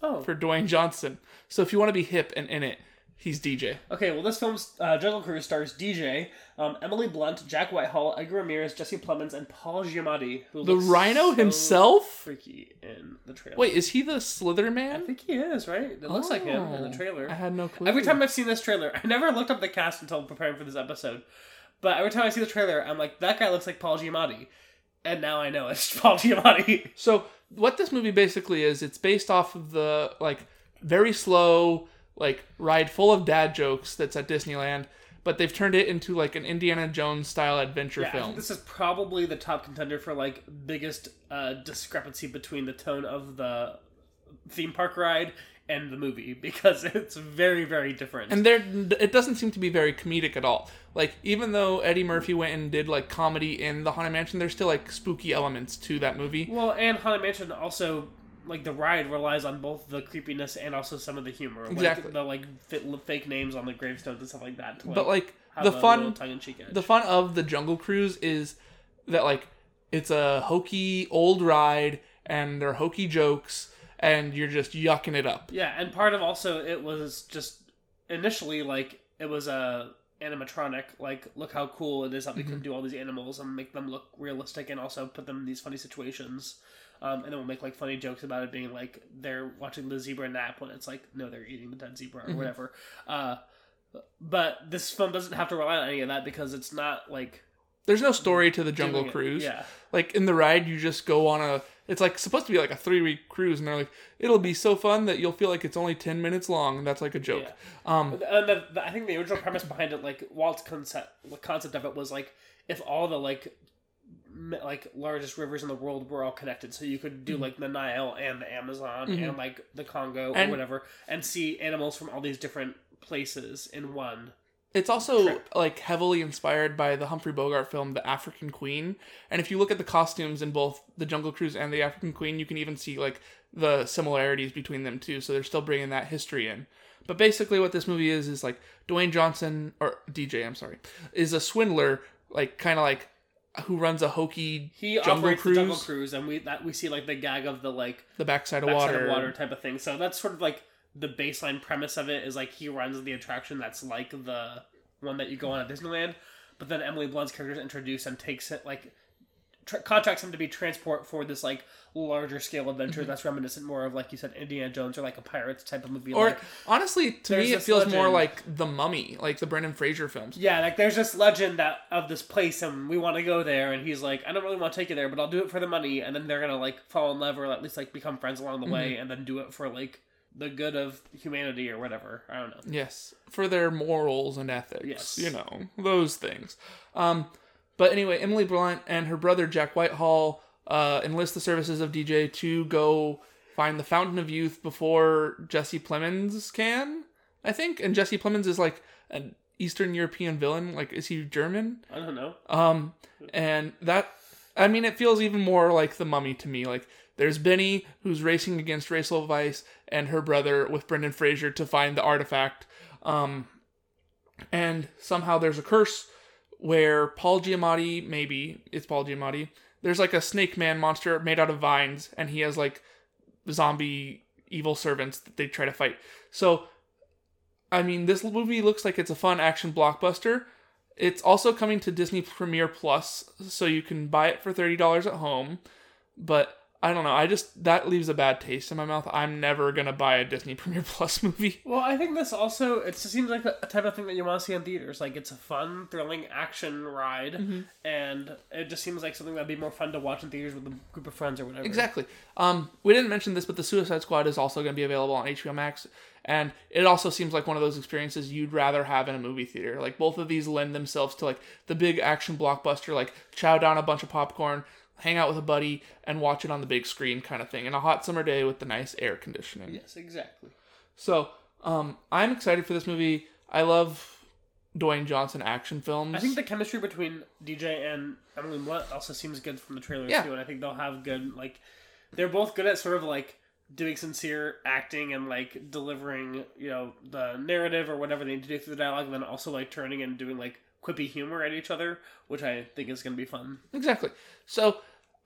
Oh, for Dwayne Johnson. So if you want to be hip and in it, he's DJ. okay. Well, this film's uh, Jungle Cruise stars DJ, um, Emily Blunt, Jack Whitehall, Edgar Ramirez, Jesse Plemons, and Paul Giamatti, who The Rhino so himself. freaky in the trailer. Wait, is he the Slither Man? I think he is right. It looks like him in Oh, the trailer. I had no clue. Every time I've seen this trailer, I never looked up the cast until preparing for this episode. But every time I see the trailer, I'm like, that guy looks like Paul Giamatti. And now I know it's Paul Giamatti. So what this movie basically is, it's based off of the like very slow like ride full of dad jokes that's at Disneyland, but they've turned it into like an Indiana Jones style adventure Yeah, film. this is probably the top contender for like biggest uh, discrepancy between the tone of the theme park ride and the movie because it's very very different. and there it doesn't seem to be very comedic at all. Like even though Eddie Murphy went and did like comedy in the Haunted Mansion, there's still like spooky elements to that movie. well, and Haunted Mansion also like the ride relies on both the creepiness and also some of the humor. Like, Exactly. the like fake names on the gravestones and stuff like that. To, like, But like the fun the fun of the Jungle Cruise is that like it's a hokey old ride and they're hokey jokes and you're just yucking it up. Yeah, and part of also it was just initially like it was a animatronic. Like, look how cool it is that we Mm-hmm. can do all these animals and make them look realistic, and also put them in these funny situations. Um, and then we'll make like funny jokes about it being like they're watching the zebra nap when it's like no, they're eating the dead zebra or Mhm. whatever. Uh, but this film doesn't have to rely on any of that because it's not like There's no story to the Jungle Cruise. Yeah, Like in the ride, you just go on a. It's like supposed to be like a three week cruise, and they're like, it'll be so fun that you'll feel like it's only ten minutes long. And that's like a joke. Yeah. Um, And the, the, I think the original premise behind it, like Walt's concept, the concept of it was like if all the like like largest rivers in the world were all connected, so you could do like the Nile and the Amazon Mhm. and like the Congo And- or whatever, and see animals from all these different places in one. It's also Trip. like heavily inspired by the Humphrey Bogart film The African Queen. And if you look at the costumes in both The Jungle Cruise and The African Queen, you can even see like the similarities between them too. So they're still bringing that history in. But basically what this movie is is like Dwayne Johnson or DJ, I'm sorry, is a swindler like kind of like who runs a hokey He Jungle operates Cruise, the Jungle Cruise, and we that we see like the gag of the like the backside of backside water. of water type of thing. So that's sort of like the baseline premise of it is like he runs the attraction that's like the one that you go on at Disneyland, but then Emily Blunt's character is introduced and takes it like tra- contracts him to be transport for this like larger scale Mm-hmm. adventure that's reminiscent more of like you said Indiana Jones or like a pirates type of movie. Or like, honestly, to me, it feels more like The Mummy, like the Brendan Fraser films. yeah, like there's this legend that of this place and we want to go there and he's like, I don't really want to take you there, but I'll do it for the money and then they're gonna like fall in love or at least like become friends along the way Mm-hmm. and then do it for like the good of humanity or whatever. I don't know. Yes, for their morals and ethics. Yes. You know, those things. Um, but anyway, Emily Blunt and her brother Jack Whitehall uh, enlist the services of DJ to go find the Fountain of Youth before Jesse Plemons can, I think. And Jesse Plemons is like an Eastern European villain. Like, is he German? I don't know. Um, and that, I mean, it feels even more like the mummy to me. Like, there's Benny, who's racing against Rachel Weisz and her brother with Brendan Fraser to find the artifact. Um, and somehow there's a curse where Paul Giamatti, maybe it's Paul Giamatti, there's like a snake man monster made out of vines, and he has like zombie evil servants that they try to fight. So, I mean, this movie looks like it's a fun action blockbuster. It's also coming to Disney Premiere Plus, so you can buy it for thirty dollars at home. But I don't know. I just that leaves a bad taste in my mouth. I'm never gonna buy a Disney Premiere Plus movie. Well, I think this also it just seems like a type of thing that you want to see in theaters. Like it's a fun, thrilling action ride, Mm-hmm. and it just seems like something that'd be more fun to watch in theaters with a group of friends or whatever. Exactly. Um, we didn't mention this, but the Suicide Squad is also going to be available on HBO Max, and it also seems like one of those experiences you'd rather have in a movie theater. Like both of these lend themselves to like the big action blockbuster, like chow down a bunch of popcorn, hang out with a buddy, and watch it on the big screen kind of thing, in a hot summer day with the nice air conditioning. Yes, exactly. So, um, I'm excited for this movie. I love Dwayne Johnson action films. I think the chemistry between DJ and Emily Blunt also seems good from the trailer Yeah. too, and I think they'll have good like they're both good at sort of like doing sincere acting and like delivering you know the narrative or whatever they need to do through the dialogue, and then also like turning and doing like quippy humor at each other, which I think is going to be fun. Exactly. So,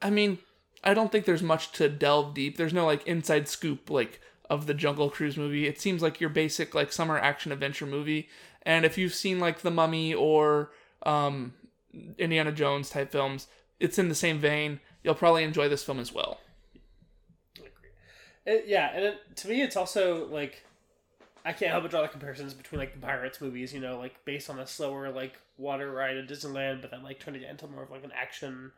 I mean, I don't think there's much to delve deep. There's no like inside scoop like of the Jungle Cruise movie. It seems like your basic like summer action adventure movie. And if you've seen like The Mummy or um, Indiana Jones type films, it's in the same vein. You'll probably enjoy this film as well. It, yeah, and it, to me, it's also like I can't help but draw the comparisons between like the Pirates movies, you know, like based on a slower like water ride at Disneyland, but then like trying to get into more of like an action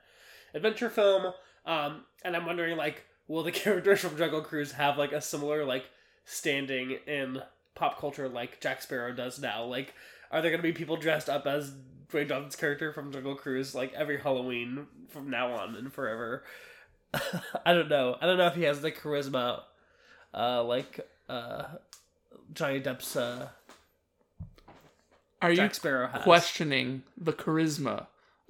adventure film. Um, and I'm wondering like, will the characters from Jungle Cruise have like a similar like standing in pop culture like Jack Sparrow does now? Like, are there gonna be people dressed up as Dwayne Johnson's character from Jungle Cruise like every Halloween from now on and forever? I don't know. I don't know if he has the charisma, uh, like uh, Johnny Depp's uh, Are you Sparrow has. questioning the charisma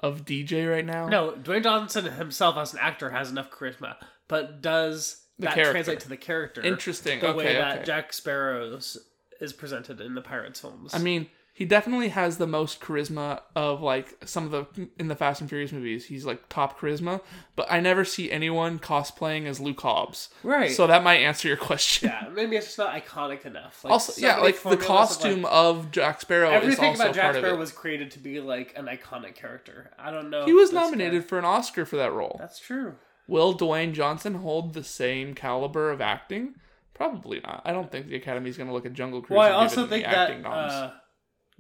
of DJ right now? No, Dwayne Johnson himself as an actor has enough charisma, but does The that character. translate to the character? Interesting. The okay, way that okay. Jack Sparrow's is presented in the Pirates films. I mean, he definitely has the most charisma of like some of the in the Fast and Furious movies. He's like top charisma, but I never see anyone cosplaying as Luke Hobbs. right. So that might answer your question. yeah, maybe it's just not iconic enough. Like, also, so yeah, like the formulas of, costume like, of, Jack Sparrow is everything also about Jack Sparrow was created to be like an iconic character. I don't know. he was nominated guy- for an Oscar for that role. That's true. Will Dwayne Johnson hold the same caliber of acting? Probably not. I don't think the Academy's going to look at Jungle Cruise. Well, I also it think that uh,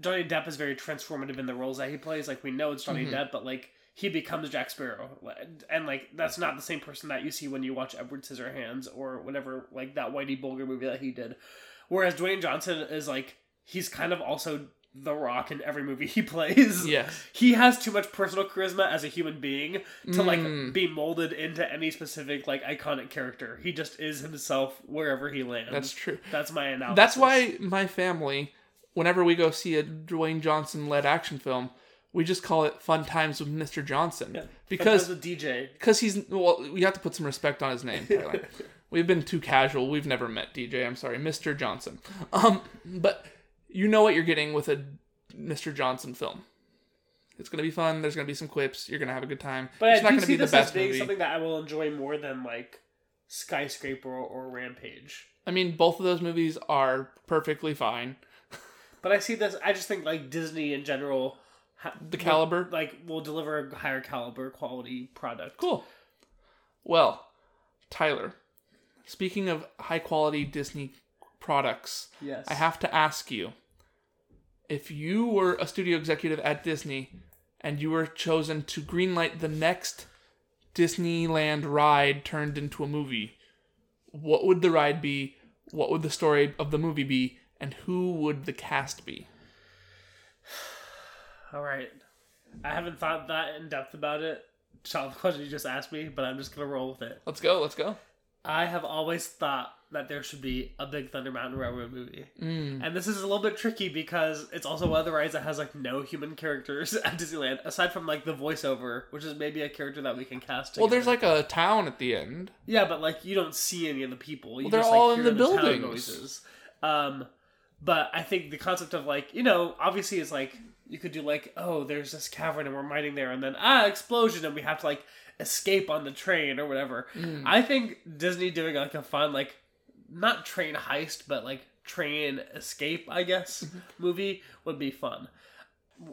Johnny Depp is very transformative in the roles that he plays. Like we know it's Johnny Mm-hmm. Depp, but like he becomes Jack Sparrow, and like that's not the same person that you see when you watch Edward Scissorhands or whatever like that Whitey Bulger movie that he did. Whereas Dwayne Johnson is like he's kind of also the Rock in every movie he plays. yes. He has too much personal charisma as a human being to Mm. like be molded into any specific like iconic character. He just is himself wherever he lands. That's true. That's my analysis. That's why my family, whenever we go see a Dwayne Johnson led action film, we just call it Fun Times with Mr. Johnson. because Because the DJ. because he's well, we have to put some respect on his name. We've been too casual. We've never met DJ. I'm sorry, Mr. Johnson. Um, but you know what you're getting with a Mr. Johnson film. It's gonna be fun. There's gonna be some quips. You're gonna have a good time. But it's I not gonna be the best being movie. something that I will enjoy more than like Skyscraper or Rampage. I mean, both of those movies are perfectly fine. But I see this. I just think like Disney in general, ha- The caliber? like will deliver a higher caliber quality product. Cool. Well, Tyler, speaking of high quality Disney products, Yes. I have to ask you if you were a studio executive at Disney and you were chosen to greenlight the next Disneyland ride turned into a movie, what would the ride be? What would the story of the movie be? And who would the cast be? All right. I haven't thought that in depth about it. The question you just asked me, but I'm just gonna roll with it. Let's go. Let's go. I have always thought that there should be a Big Thunder Mountain Railroad movie, and this is a little bit tricky because it's also one of the rides that has like no human characters at Disneyland aside from like the voiceover, which is maybe a character that we can cast. Well, there's like a town at the end. yeah, but like you don't see any of the people. You Well, they're just, all like, in the town buildings. Um, but I think the concept of like you know obviously is like you could do like oh there's this cavern and we're mining there and then ah explosion and we have to like escape on the train or whatever. Mm. I think Disney doing like a fun like not train heist but like train escape I guess Mm-hmm. movie would be fun.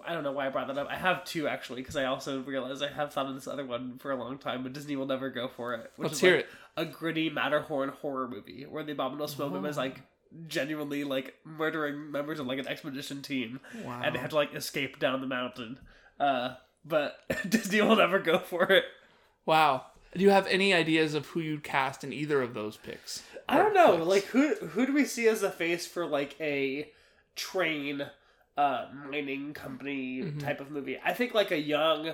I don't know why I brought that up. I have two actually because I also realized I have thought of this other one for a long time, but Disney will never go for it. Which Let's is hear like it. A gritty Matterhorn horror movie where the Abominable Snowman is like genuinely like murdering members of like an expedition team, Wow. and they have to like escape down the mountain. Uh, but Disney will never go for it. Wow. Do you have any ideas of who you'd cast in either of those picks? I don't know. Like who who do we see as the face for like a train uh mining company Mm-hmm. type of movie? I think like a young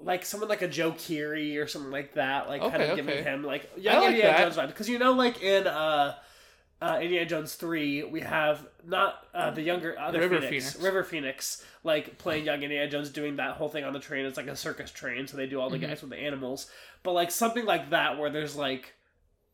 like someone like a Joe Keery or something like that, like kind Okay, of giving him like young like Indiana. Jones vibe. Because you know, like in uh, uh, Indiana Jones three, we have not uh, the younger other River Phoenix, Phoenix. River Phoenix, like playing young Indiana Jones, doing that whole thing on the train. It's like a circus train, so they do all the Mm-hmm. guys with the animals. But like something like that, where there's like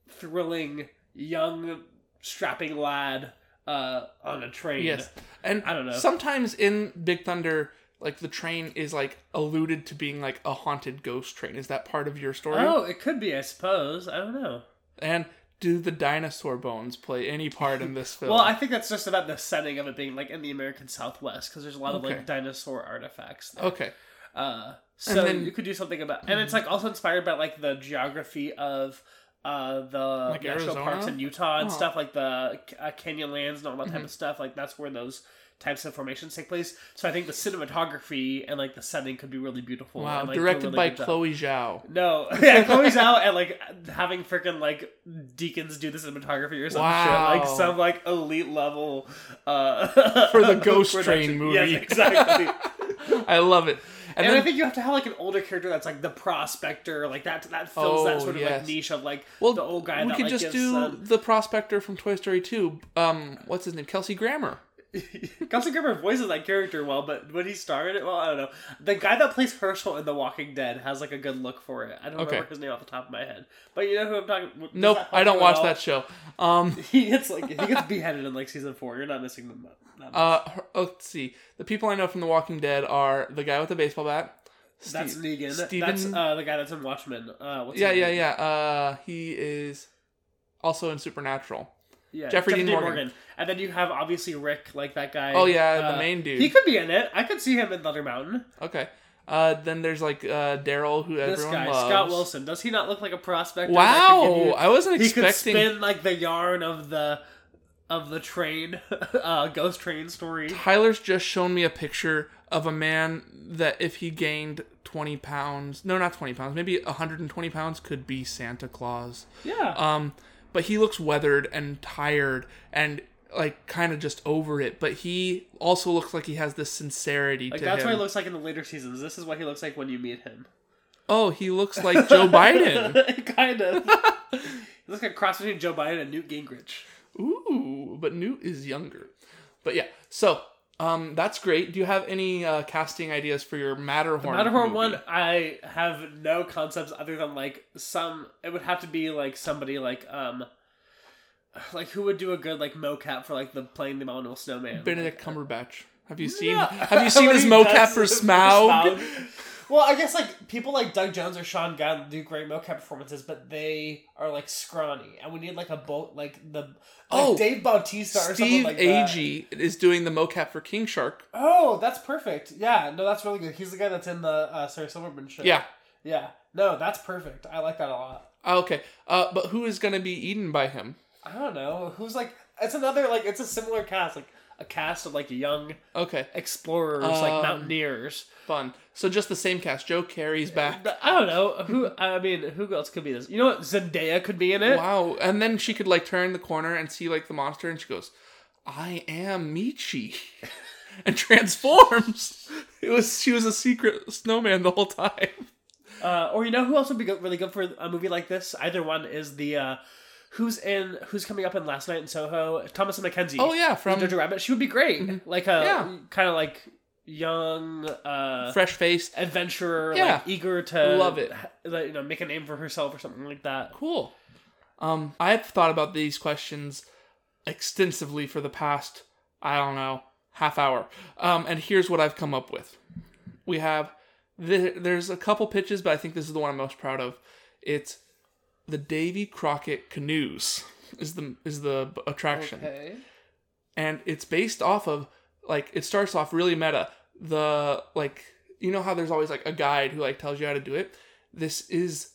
thrilling young strapping lad uh, on a train. Yes. And I don't know. Sometimes in Big Thunder, like the train is like alluded to being like a haunted ghost train. Is that part of your story? Oh, it could be, I suppose. I don't know. And do the dinosaur bones play any part in this film? Well, I think that's just about the setting of it being like in the American Southwest because there's a lot of like dinosaur artifacts. There. okay. Uh, so then- you could do something about, and it's like also inspired by like the geography of uh the Like national Arizona? parks in Utah and Oh. stuff like the uh, canyon lands and all that Mm-hmm. type of stuff. Like that's where those types of formations take place. So I think the cinematography and like the setting could be really beautiful. Wow. and, like, Directed really by job. Chloe Zhao. No, yeah, Chloe out and like having freaking like Deakins do the cinematography or some Wow. shit, like some like elite level uh For the Ghost. Train movie. Yes, exactly. I love it. And, and then, I think you have to have like an older character that's like the prospector, like that that fills Oh, that sort of yes. like niche of like well, the old guy. we that, could like, just do um, the prospector from Toy Story 2. Um, what's his name? Kelsey Grammer. Kelsey Grammer voices that character well, but when he starred it, well, I don't know. The guy that plays Herschel in The Walking Dead has like a good look for it. I don't Okay. remember his name off the top of my head, but you know who I'm talking. Nope, I don't watch that show. Um, He gets like he gets beheaded in like season four. You're not missing them. Much. uh, her- let's see. The people I know from The Walking Dead are the guy with the baseball bat. that's Negan. Steven- That's uh, the guy that's in Watchmen. Uh, what's yeah, his yeah, yeah. Uh, he is also in Supernatural. Yeah. Jeffrey Dean Morgan. And then you have obviously Rick, like that guy. Oh, yeah, the uh, main dude. He could be in it. I could see him in Thunder Mountain. Okay. Uh, then there's like uh, Daryl, who This everyone guy, loves. Scott Wilson. Does he not look like a prospector? that could give Wow, you- I wasn't he could expecting. spin like the yarn of the of the train, uh, ghost train story. Tyler's just shown me a picture of a man that if he gained 20 pounds, no, not 20 pounds, maybe 120 pounds, could be Santa Claus. Yeah. Um, but he looks weathered and tired and like kind of just over it. But he also looks like he has this sincerity like that's him. what he looks like in the later seasons. This is what he looks like when you meet him. oh, he looks like Joe Biden. kind of. he looks like a cross between Joe Biden and Newt Gingrich. Ooh, but Newt is younger. But yeah, so um, that's great. Do you have any uh, casting ideas for your Matterhorn? Matterhorn movie? one, I have no concepts other than like some. It would have to be like somebody like um, like who would do a good like mocap for like the playing the Abominable Snowman. Benedict Cumberbatch. Have you seen? No. Have you seen his mocap for Smaug? Well, I guess like people like Doug Jones or Sean Gunn do great mocap performances, but they are like scrawny, and we need like a boat like the like Oh, Dave Bautista or something Steve like. Agee is doing the mocap for King Shark. Oh, that's perfect. Yeah, no, that's really good. He's the guy that's in the uh, Sarah Silverman show. Yeah. yeah. No, that's perfect. I like that a lot. Okay, uh, but who is going to be eaten by him? I don't know who's like. It's another like it's a similar cast, like a cast of like young Okay, explorers, Um, like mountaineers. fun. So just the same cast. Joe Keery's back. I don't know who. I mean, who else could be this? You know what? Zendaya could be in it. Wow. And then she could like turn the corner and see like the monster and she goes, I am Michi. and transforms. It was she was a secret snowman the whole time. Uh, or you know who else would be good, really good for a movie like this? Either one is the uh, who's in who's coming up in Last Night in Soho. Thomasin McKenzie. Oh yeah, from Jojo Rabbit. She would be great. Like a Yeah. kind of like young uh, Fresh Face. adventurer, Yeah. like eager to Love it. like, you know, make a name for herself or something like that. Cool. Um, I've thought about these questions extensively for the past, I don't know, half hour. Um, and here's what I've come up with. We have the, there's a couple pitches, but I think this is the one I'm most proud of. It's the Davy Crockett canoes is the is the attraction. Okay. and it's based off of like it starts off really meta. The like you know how there's always like a guide who like tells you how to do it? This is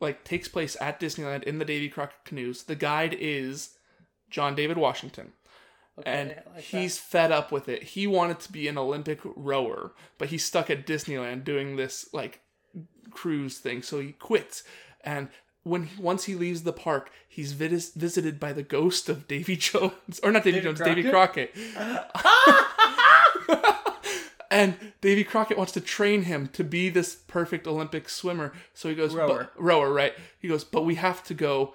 like takes place at disneyland in the davy crockett canoes. The guide is john david washington. Okay, and like he's fed up with it. He wanted to be an olympic rower but he's stuck at disneyland doing this like cruise thing. So he quits. And when once he leaves the park he's vis- visited by the ghost of davy jones or not davy Davy jones davy crockett and davy crockett wants to train him to be this perfect olympic swimmer so he goes Rower. rower right he goes but we have to go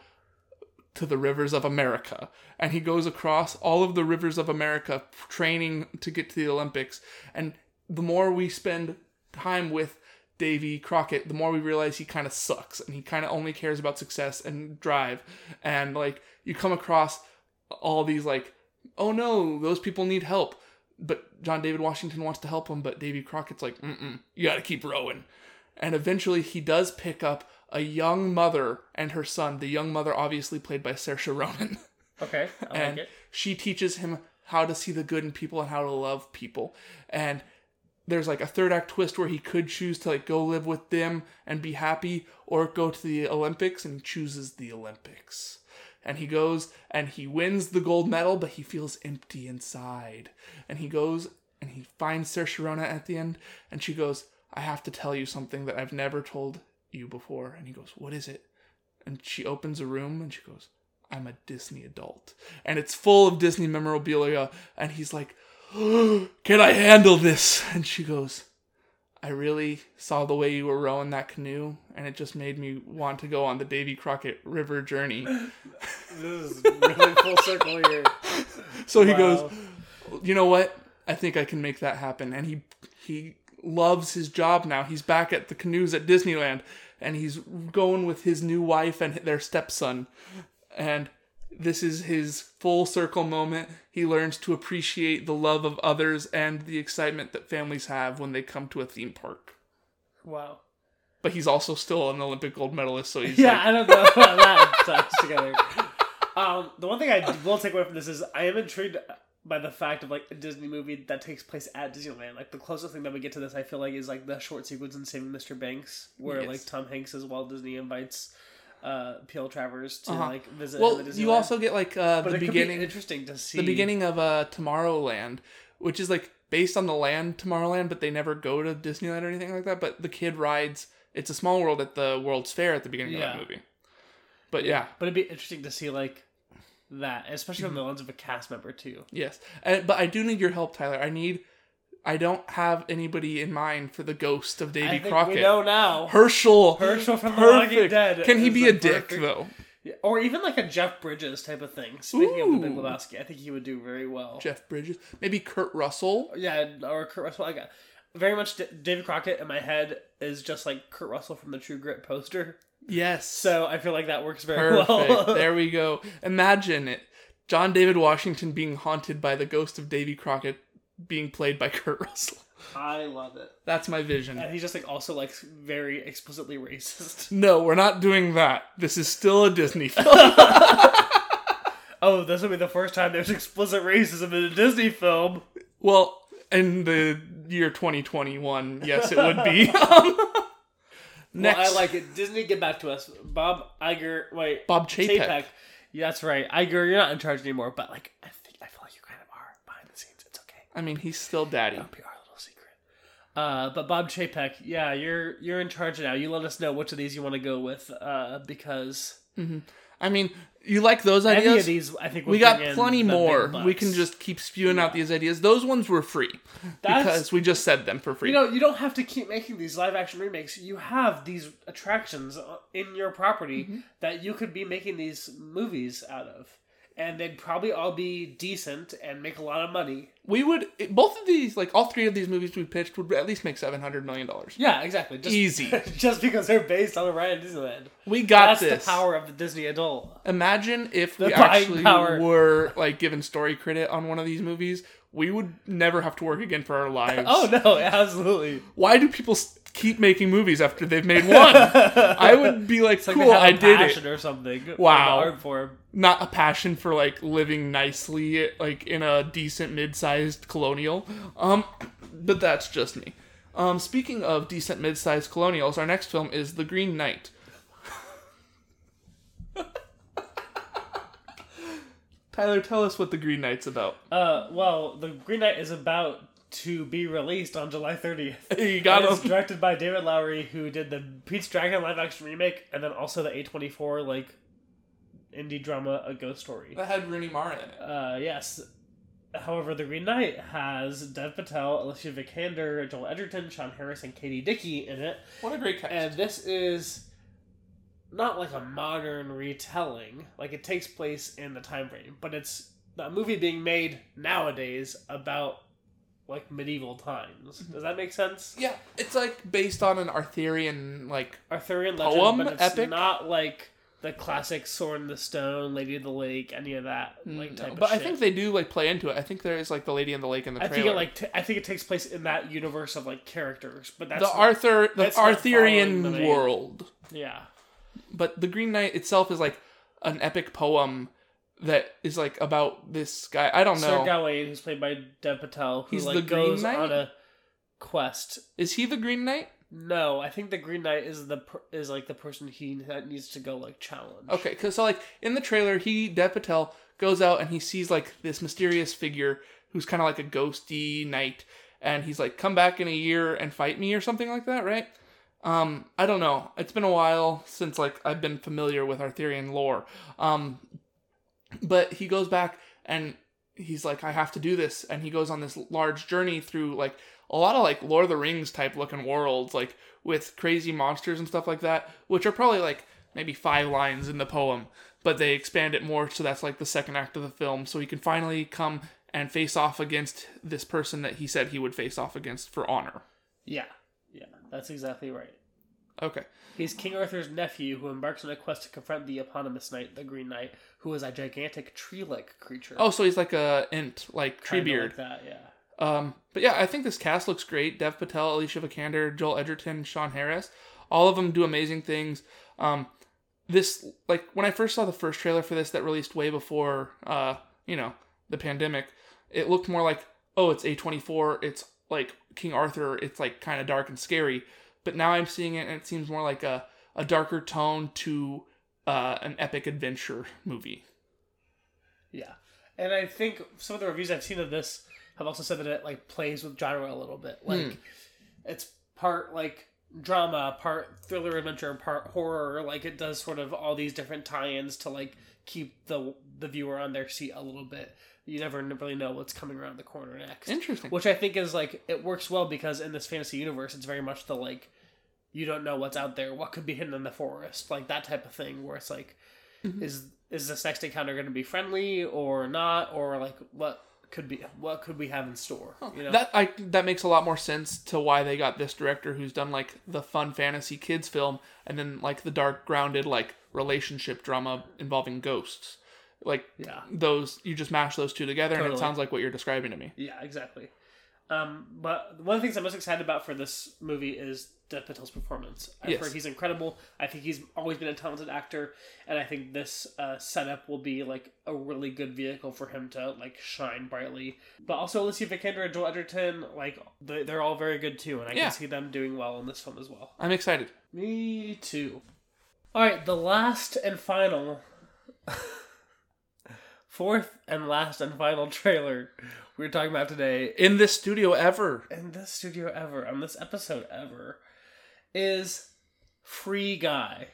to the rivers of America. And he goes across all of the rivers of America training to get to the Olympics. And the more we spend time with Davy Crockett, the more we realize he kind of sucks and he kind of only cares about success and drive. And like you come across all these like, oh no, those people need help. But John David Washington wants to help them, but Davy Crockett's like, mm mm, you got to keep rowing. And eventually he does pick up a young mother and her son. The young mother, obviously played by Saoirse Ronan, Okay. I and like it. she teaches him how to see the good in people and how to love people. And there's like a third act twist where he could choose to like go live with them and be happy, or go to the Olympics, and he chooses the Olympics. And he goes and he wins the gold medal, but he feels empty inside. And he goes and he finds Saoirse Ronan at the end, and she goes, "I have to tell you something that I've never told you before." And he goes, "What is it?" And she opens a room and she goes, I'm a Disney adult. And it's full of Disney memorabilia. And he's like, Can I handle this? And she goes, I really saw the way you were rowing that canoe, and it just made me want to go on the Davy Crockett River journey. This is really full circle here. So he Wow. goes, you know what? I think I can make that happen. And he he loves his job now. He's back at the canoes at Disneyland, and he's going with his new wife and their stepson. And this is his full circle moment. He learns to appreciate the love of others and the excitement that families have when they come to a theme park. Wow. But he's also still an Olympic gold medalist, so he's Yeah, like, I don't know how that ties together. Um, the one thing I will take away from this is I am intrigued by the fact of like a Disney movie that takes place at Disneyland. Like the closest thing that we get to this, I feel like, is like the short sequence in Saving Mr. Banks, where Yes. like Tom Hanks as Walt Disney invites uh, P.L. Travers to Uh-huh. like visit. well, you also get like uh, the beginning. be interesting to see the beginning of uh Tomorrowland, which is like based on the land Tomorrowland, but they never go to Disneyland or anything like that. But the kid rides it's a small world at the World's Fair at the beginning Yeah. of that movie. But yeah, But it'd be interesting to see like that, especially from the lens of a cast member too. yes. And, but I do need your help, Tyler. I need I don't have anybody in mind for the ghost of Davy Crockett. we know now. Herschel. Herschel from The Walking Dead Can he be a dick though? Yeah, or even like a Jeff Bridges type of thing. Speaking of the Big Lebowski, I think he would do very well. Jeff Bridges, maybe Kurt Russell. Yeah, or Kurt Russell. I got very much D- David Crockett in my head is just like Kurt Russell from the True Grit poster. Yes. So I feel like that works very Perfect. well. there we go. Imagine it. John David Washington being haunted by the ghost of Davy Crockett being played by Kurt Russell. I love it. That's my vision. And he's just like also like very explicitly racist. No, we're not doing that. This is still a Disney film. Oh, this will be the first time there's explicit racism in a Disney film. well, in the year 2021, yes, it would be. Um, Next, Well, I like it. Disney, get back to us. Bob Iger, wait, Bob Chapek. Yeah, that's right. Iger, you're not in charge anymore, but like I think I feel like you kind of are behind the scenes. It's okay. I mean, he's still daddy. It'll be our little secret. Uh, but Bob Chapek, yeah, you're you're in charge now. You let us know which of these you want to go with, uh, because I mean, you like those any ideas? of these, I think we got plenty more. We can just keep spewing out these ideas. Those ones were free That's- because we just said them for free. You know, you don't have to keep making these live action remakes. You have these attractions in your property Mm-hmm. that you could be making these movies out of. And they'd probably all be decent and make a lot of money. we would both of these, like all three of these movies we pitched, would at least make seven hundred million dollars. Yeah, exactly. Just, Easy. just because they're based on a ride at Disneyland. We got That's this. the power of the Disney adult. Imagine if The we actually power. were like given story credit on one of these movies. We would never have to work again for our lives. Oh no, absolutely. Why do people s- keep making movies after they've made one? I would be like, like cool, I a did passion it. or something. Wow. Art form. Not a passion for like living nicely, like in a decent mid-sized colonial. Um, but that's just me. Um, speaking of decent mid-sized colonials, our next film is The Green Knight. Tyler, tell us what The Green Knight's about. Uh, well, the Green Knight is about to be released on July 30th. You got It's him. directed by David Lowery, who did the Pete's Dragon live action remake, and then also the A24 like indie drama A Ghost Story. That had Rooney Mara in it. Uh, yes. However, the Green Knight has Dev Patel, Alicia Vikander, Joel Edgerton, Sean Harris, and Katie Dickie in it, What a great cast. and this is not like a modern retelling. Like it takes place in the time frame, but it's a movie being made nowadays about like medieval times. Mm-hmm. Does that make sense? yeah, it's like based on an Arthurian like Arthurian legend, Poem? but it's Epic? not like the classic Sword in the Stone, Lady of the Lake, any of that mm, like type No, but I shit. think they do like play into it. I think there is like the Lady in the Lake in the I trailer. think it like t- I think it takes place in that universe of like characters, but that's the Arthur, the that's Arthurian the world. yeah. But the Green Knight itself is like an epic poem that is like about this guy. I don't know. Sir. Gawain, who's played by Dev Patel, who He's like the Green goes Knight? on a quest. Is he the Green Knight? No, I think the Green Knight is the per- is like the person he that needs to go like challenge. Okay, because so like in the trailer, he Dev Patel goes out and he sees like this mysterious figure who's kind of like a ghosty knight, and he's like, "Come back in a year and fight me" or something like that, right? Um, I don't know. It's been a while since like I've been familiar with Arthurian lore. Um, but he goes back and he's like, "I have to do this," and he goes on this large journey through like a lot of like Lord of the Rings type looking worlds, like with crazy monsters and stuff like that, which are probably like maybe five lines in the poem, but they expand it more, so that's like the second act of the film. So he can finally come and face off against this person that he said he would face off against for honor. Yeah, yeah, that's exactly right. Okay. He's King Arthur's nephew who embarks on a quest to confront the eponymous knight, the Green Knight, who is a gigantic tree-like creature. Oh, so he's like a Ent, like Kinda Treebeard. like that, yeah. Um, but yeah, I think this cast looks great. Dev Patel, Alicia Vikander, Joel Edgerton, Sean Harris, all of them do amazing things. Um, this like when I first saw the first trailer for this that released way before uh, you know, the pandemic, it looked more like oh, it's A24, it's like King Arthur, it's like kind of dark and scary. But now I'm seeing it and it seems more like a a darker tone to uh, an epic adventure movie. Yeah, and I think some of the reviews I've seen of this have also said that it like plays with genre a little bit. Like it's part like drama, part thriller adventure, part horror. Like it does sort of all these different tie-ins to like keep the the viewer on their seat a little bit. You never really know what's coming around the corner next. Interesting. Which I think is like it works well because in this fantasy universe, it's very much the like you don't know what's out there, what could be hidden in the forest, like that type of thing. Where it's like, is is this next encounter going to be friendly or not, or like what could be what could we have in store? You know, That I that makes a lot more sense to why they got this director who's done like the fun fantasy kids film and then like the dark grounded like relationship drama involving ghosts. Like yeah, those you just mash those two together and it sounds like what you're describing to me. yeah, exactly. Um, but one of the things I'm most excited about for this movie is Dev Patel's performance. I've Yes. heard he's incredible. I think he's always been a talented actor, and I think this uh, setup will be like a really good vehicle for him to like shine brightly. But also Alicia Vikander and Joel Edgerton, like they- they're all very good too, and I Yeah. can see them doing well in this film as well. I'm excited. Me too. All right, the last and final, fourth and last and final trailer we're talking about today In this studio ever. in this studio ever, on this episode ever, is Free Guy.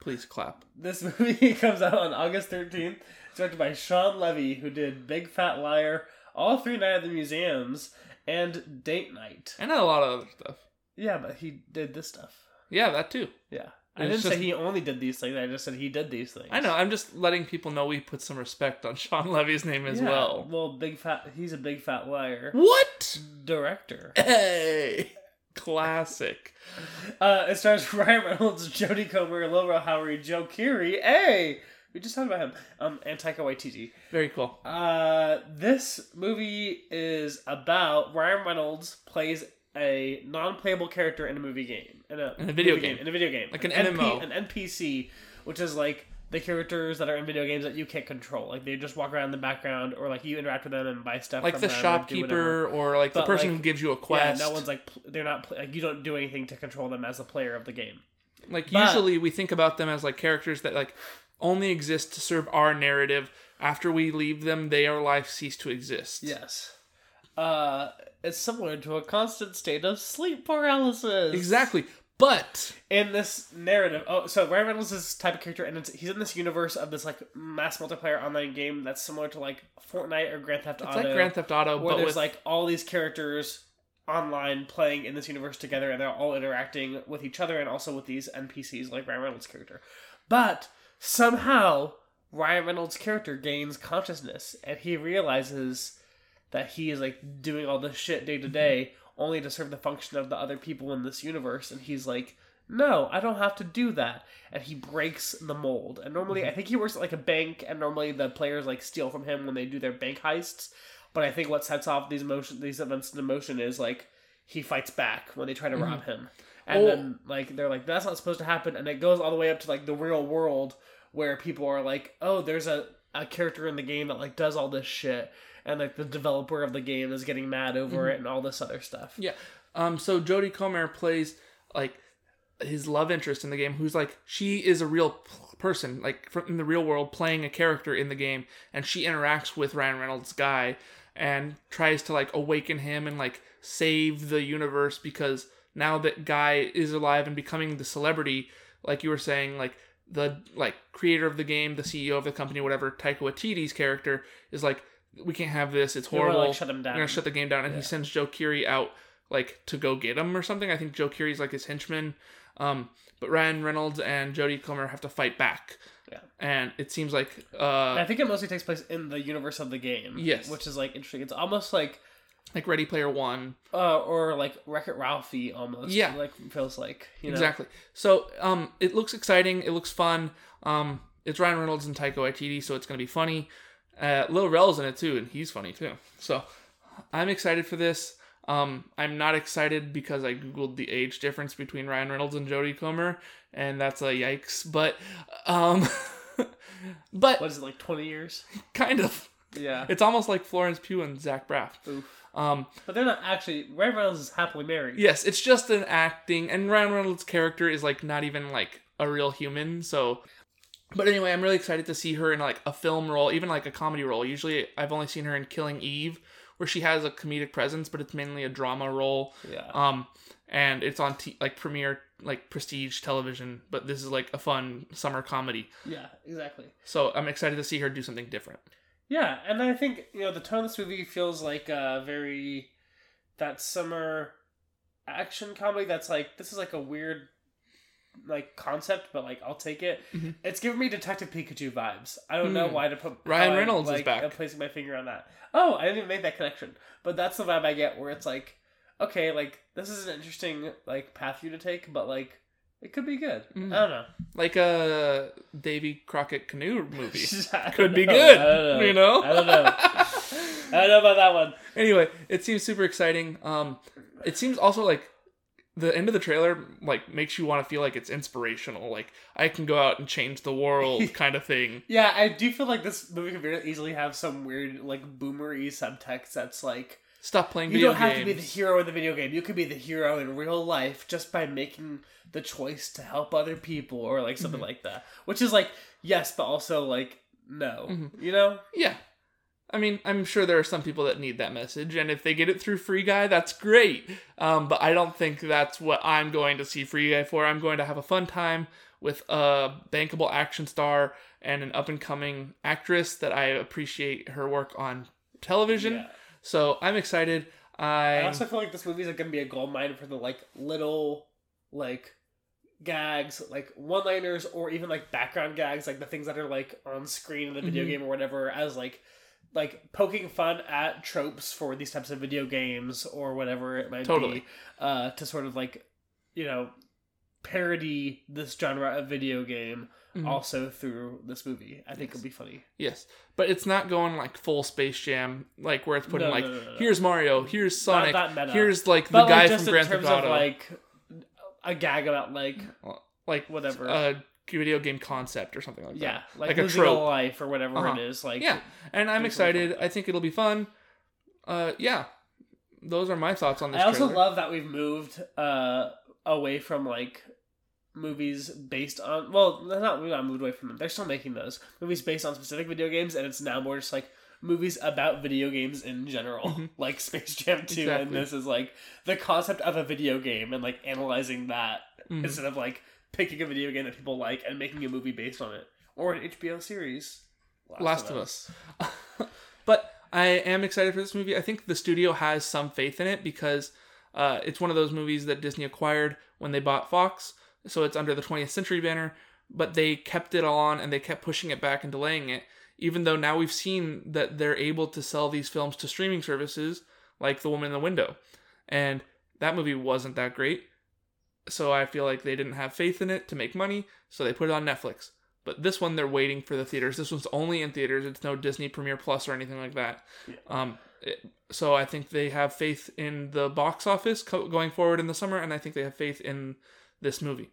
Please clap. This movie comes out on August 13th. It's directed by Shawn Levy, who did Big Fat Liar, All Three Night at the Museums, and Date Night. And a lot of other stuff. Yeah, but he did this stuff. Yeah, that too. Yeah. I didn't say he only did these things. I just said he did these things. I know. I'm just letting people know we put some respect on Shawn Levy's name as Yeah, well. Well, big fat. He's a big fat liar. What? Director. Hey, classic. Uh, it stars Ryan Reynolds, Jodie Comer, Lil Rel Howery, Joe Keery. Hey, we just talked about him. Um, and Taika Waititi. Very cool. Uh, this movie is about Ryan Reynolds plays a non-playable character in a movie game in a, In a video movie game. in a video game Like an NP MMO. an NPC, which is like the characters that are in video games that you can't control. Like they just walk around in the background, or like you interact with them and buy stuff. Like the them or do whatever. shopkeeper or like the person like, who gives you a quest. Yeah, no one's like they're not like you don't do anything to control them as a player of the game. like but- usually we think about them as like characters that like only exist to serve our narrative. After we leave them, their life cease to exist. Yes. Uh, it's similar to a constant state of sleep paralysis. Exactly. But in this narrative. Oh, so Ryan Reynolds is this type of character, and it's, he's in this universe of this like mass multiplayer online game that's similar to like Fortnite or Grand Theft it's Auto. like Grand Theft Auto, where but there's with like all these characters online playing in this universe together, and they're all interacting with each other and also with these NPCs like Ryan Reynolds' character. But somehow Ryan Reynolds' character gains consciousness, and he realizes that he is like doing all this shit day to mm-hmm. day only to serve the function of the other people in this universe, and he's like. No, I don't have to do that. And he breaks the mold. And normally, mm-hmm. I think he works at like a bank, and normally the players like steal from him when they do their bank heists. But I think what sets off these motion these events into motion is like he fights back when they try to mm-hmm. rob him. And Oh. then like they're like, that's not supposed to happen, and it goes all the way up to like the real world where people are like, Oh, there's a, a character in the game that like does all this shit and like the developer of the game is getting mad over it and all this other stuff. Yeah. Um. So Jodie Comer plays like his love interest in the game, who's like she is a real p- person, like from in the real world, playing a character in the game, and she interacts with Ryan Reynolds' guy and tries to like awaken him and like save the universe because now that guy is alive and becoming the celebrity, like you were saying, like the like creator of the game, the CEO of the company, whatever, Taika Waititi's character is like, we can't have this. It's horrible. like, shut him We're gonna shut the game down, and he sends Joe Keery out like to go get him or something. I think Joe Keery's like his henchman. Um, but Ryan Reynolds and Jodie Comer have to fight back. Yeah. And it seems like uh I think it mostly takes place in the universe of the game. Yes. Which is like interesting. It's almost like like Ready Player One. uh or like Wreck It Ralphie almost. Yeah. Like feels like. You know? Exactly. So um it looks exciting, it looks fun. Um it's Ryan Reynolds and Taika Waititi, so it's gonna be funny. Uh Lil Rel's in it too, and he's funny too. So I'm excited for this. Um, I'm not excited because I googled the age difference between Ryan Reynolds and Jodie Comer, and that's a yikes. But, um, but What is it, like twenty years? kind of, Yeah. it's almost like Florence Pugh and Zach Braff. Oof. Um, But they're not actually Ryan Reynolds is happily married. yes, it's just an acting, and Ryan Reynolds' character is like not even like a real human. So, but anyway, I'm really excited to see her in like a film role, even like a comedy role. Usually, I've only seen her in Killing Eve, where she has a comedic presence, but it's mainly a drama role. Yeah. Um, and it's on t- like premiere like prestige television, but this is like a fun summer comedy. Yeah, exactly. So I'm excited to see her do something different. Yeah, and I think you know the tone of this movie feels like a very that summer action comedy. That's like this is like a weird like concept, but like I'll take it. Mhm. It's giving me Detective Pikachu vibes. I don't know Hmm. why to put Ryan how I, Reynolds is back. I'm placing my finger on that. Oh, I didn't even make that connection, but that's the vibe I get where it's like, okay, like this is an interesting like path for you to take, but like it could be good. Mhm. I don't know. Like a Davy Crockett canoe movie. Could be know. good, know. you know? I don't know. I don't know about that one. anyway, it seems super exciting. Um, it seems also like the end of the trailer like makes you want to feel like it's inspirational. Like I can go out and change the world, kind of thing. Yeah, I do feel like this movie could very easily have some weird, like, boomery subtext that's like, Stop playing video you don't have games. to be the hero in the video game. You could be the hero in real life just by making the choice to help other people or like something Mm-hmm. like that. Which is like, yes, but also like, no. Mm-hmm. You know? Yeah. I mean, I'm sure there are some people that need that message, and if they get it through Free Guy, that's great. Um, but I don't think that's what I'm going to see Free Guy for. I'm going to have a fun time with a bankable action star and an up and coming actress that I appreciate her work on television. Yeah. So I'm excited. I, I also feel like this movie's like, gonna be a gold mine for the like little like gags, like one liners or even like background gags, like the things that are like on screen in the video Mhm. game or whatever, as like like poking fun at tropes for these types of video games or whatever it might Totally. be. Uh to sort of like you know parody this genre of video game Mhm. also through this movie. I think it'll be funny. yes, but it's not going like full Space Jam, like where it's putting No, like, no, no, here's Mario, here's Sonic, here's like the But guy like from in Grand terms Theft of Auto. like a gag about like like whatever. a video game concept or something like that. yeah, like, like a trope. life or whatever Uh-huh. it is. Like yeah, and I'm excited. I think it'll be fun. Uh, yeah, those are my thoughts on this. I also trailer. love that we've moved uh away from like movies based on well, not we've not moved away from them. They're still making those movies based on specific video games, and it's now more just like movies about video games in general, like Space Jam Two, and Mm-hmm. This is like the concept of a video game and like analyzing that Mhm. instead of like picking a video game that people like and making a movie based on it or an HBO series. Last of Us. but I am excited for this movie. I think the studio has some faith in it because uh, it's one of those movies that Disney acquired when they bought Fox. So it's under the 20th Century banner, but they kept it on and they kept pushing it back and delaying it. Even though now we've seen that they're able to sell these films to streaming services like The Woman in the Window. And that movie wasn't that great. So I feel like they didn't have faith in it to make money, so they put it on Netflix. But this one, they're waiting for the theaters. This one's only in theaters. It's no Disney Premiere Plus or anything like that. Um, it- so I think they have faith in the box office co- going forward in the summer, and I think they have faith in this movie.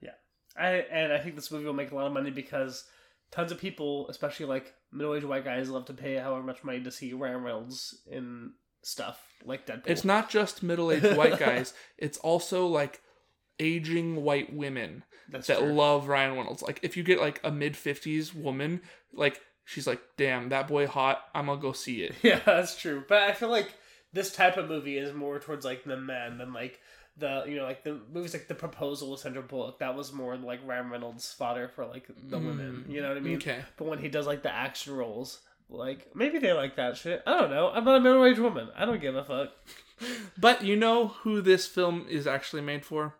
Yeah, I and I think this movie will make a lot of money because tons of people, especially like middle-aged white guys, love to pay however much money to see Ryan Reynolds in stuff like Deadpool. It's not just middle-aged white guys. It's also like aging white women That's that true. love Ryan Reynolds. Like if you get like a mid fifties woman, like she's like, "Damn, that boy hot. I'm gonna go see it." Yeah, that's true. But I feel like this type of movie is more towards like the men than like the you know like the movies like the proposal with Sandra Bullock. That was more like Ryan Reynolds fodder for like the mm, women. You know what I mean? Okay. But when he does like the action roles, like maybe they like that shit. I don't know. I'm not a middle aged woman. I don't give a fuck. But you know who this film is actually made for?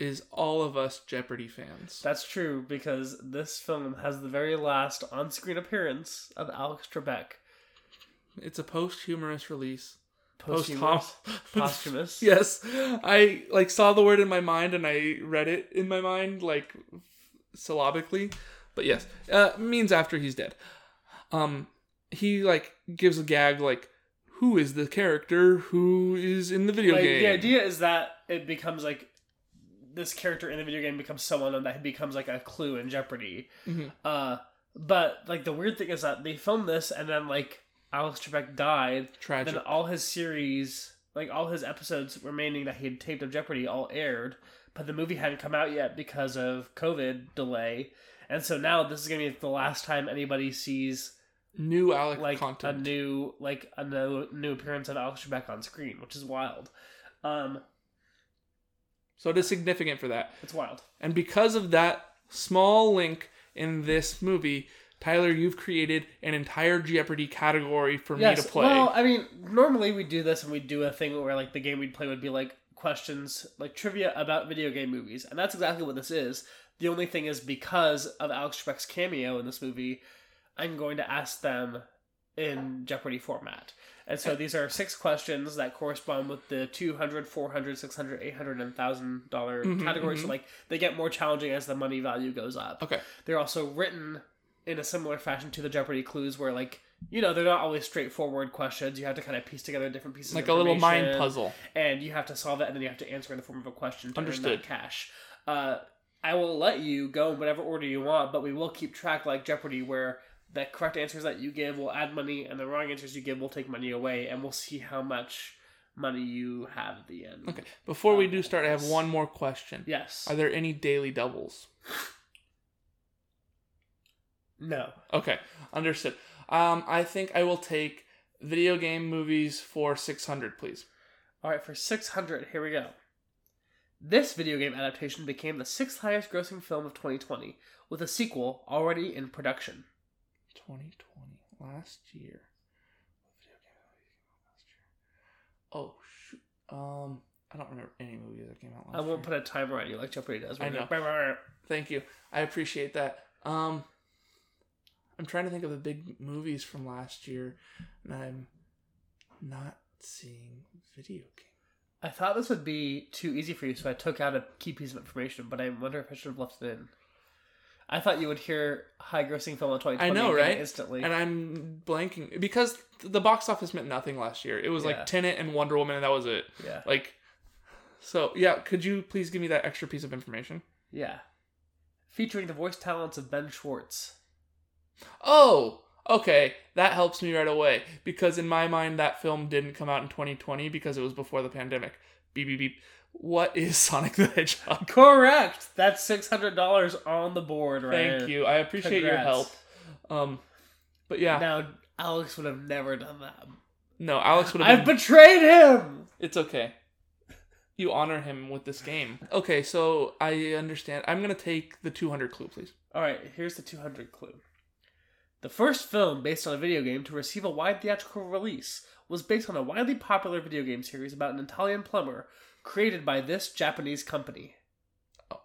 Is all of us Jeopardy fans. That's true because this film has the very last on screen appearance of Alex Trebek. It's a posthumous release. Posthumous. Post- Posthumous. yes, I like saw the word in my mind and I read it in my mind like syllabically. But yes, uh, means after he's dead. Um, he like gives a gag like, "Who is the character who is in the video Like, game?" the idea is that it becomes like this character in the video game becomes someone and that becomes like a clue in Jeopardy. Mhm. Uh, but like the weird thing is that they filmed this and then like Alex Trebek died. Tragic. Then all his series, like all his episodes remaining that he had taped of Jeopardy, all aired, but the movie hadn't come out yet because of COVID delay. And so now this is gonna be the last time anybody sees New Alex like content. a new like a new, new appearance of Alex Trebek on screen, which is wild. Um, so it is significant for that. it's wild. And because of that small link in this movie, Tyler, you've created an entire Jeopardy category for me to play. Well, I mean, normally we do this and we do a thing where like the game we'd play would be like questions, like trivia about video game movies, and that's exactly what this is. The only thing is because of Alex Trebek's cameo in this movie, I'm going to ask them in Jeopardy format. And so these are six questions that correspond with the 200, 400, 600, 800, and $1,000 Mhm, categories. mhm. So, like, they get more challenging as the money value goes up. okay. They're also written in a similar fashion to the Jeopardy clues, where like you know they're not always straightforward questions. You have to kind of piece together different pieces, Like of a little mind puzzle. and you have to solve it, and then you have to answer in the form of a question. To Understood. Earn that cash. Uh, I will let you go in whatever order you want, but we will keep track like Jeopardy, where the correct answers that you give will add money, and the wrong answers you give will take money away, and we'll see how much money you have at the end. Okay. Before we do start, I have one more question. Yes. Are there any daily doubles? No. Okay, understood. Um, I think I will take video game movies for six hundred, please. All right, for 600, here we go. This video game adaptation became the sixth highest grossing film of 2020, with a sequel already in production. Twenty twenty last year. Video game last year. Oh shoot. Um, I don't remember any movies that came out last I won't year. put a timer on you like Jeopardy does. I know. gonna- Thank you. I appreciate that. Um, I'm trying to think of the big movies from last year, and I'm not seeing video game. I thought this would be too easy for you, so I took out a key piece of information, but I wonder if I should have left it in. I thought you would hear high grossing film of 2020 I know, and get it right? instantly. And I'm blanking because the box office meant nothing last year. It was Yeah. like Tenet and Wonder Woman, and that was it. yeah. Like, so yeah. Could you please give me that extra piece of information? Yeah. Featuring the voice talents of Ben Schwartz. Oh, okay. That helps me right away because in my mind that film didn't come out in 2020 because it was before the pandemic. Beep beep beep. What is Sonic the Hedgehog? Correct! That's $600 on the board, right? Thank you. I appreciate your help. Um, but yeah, Now, Alex would have never done that. no, Alex would have. I've betrayed him! It's okay. You honor him with this game. Okay, so I understand. I'm gonna take the 200 clue, please. Alright, here's the 200 clue. The first film based on a video game to receive a wide theatrical release was based on a widely popular video game series about an Italian plumber created by this Japanese company.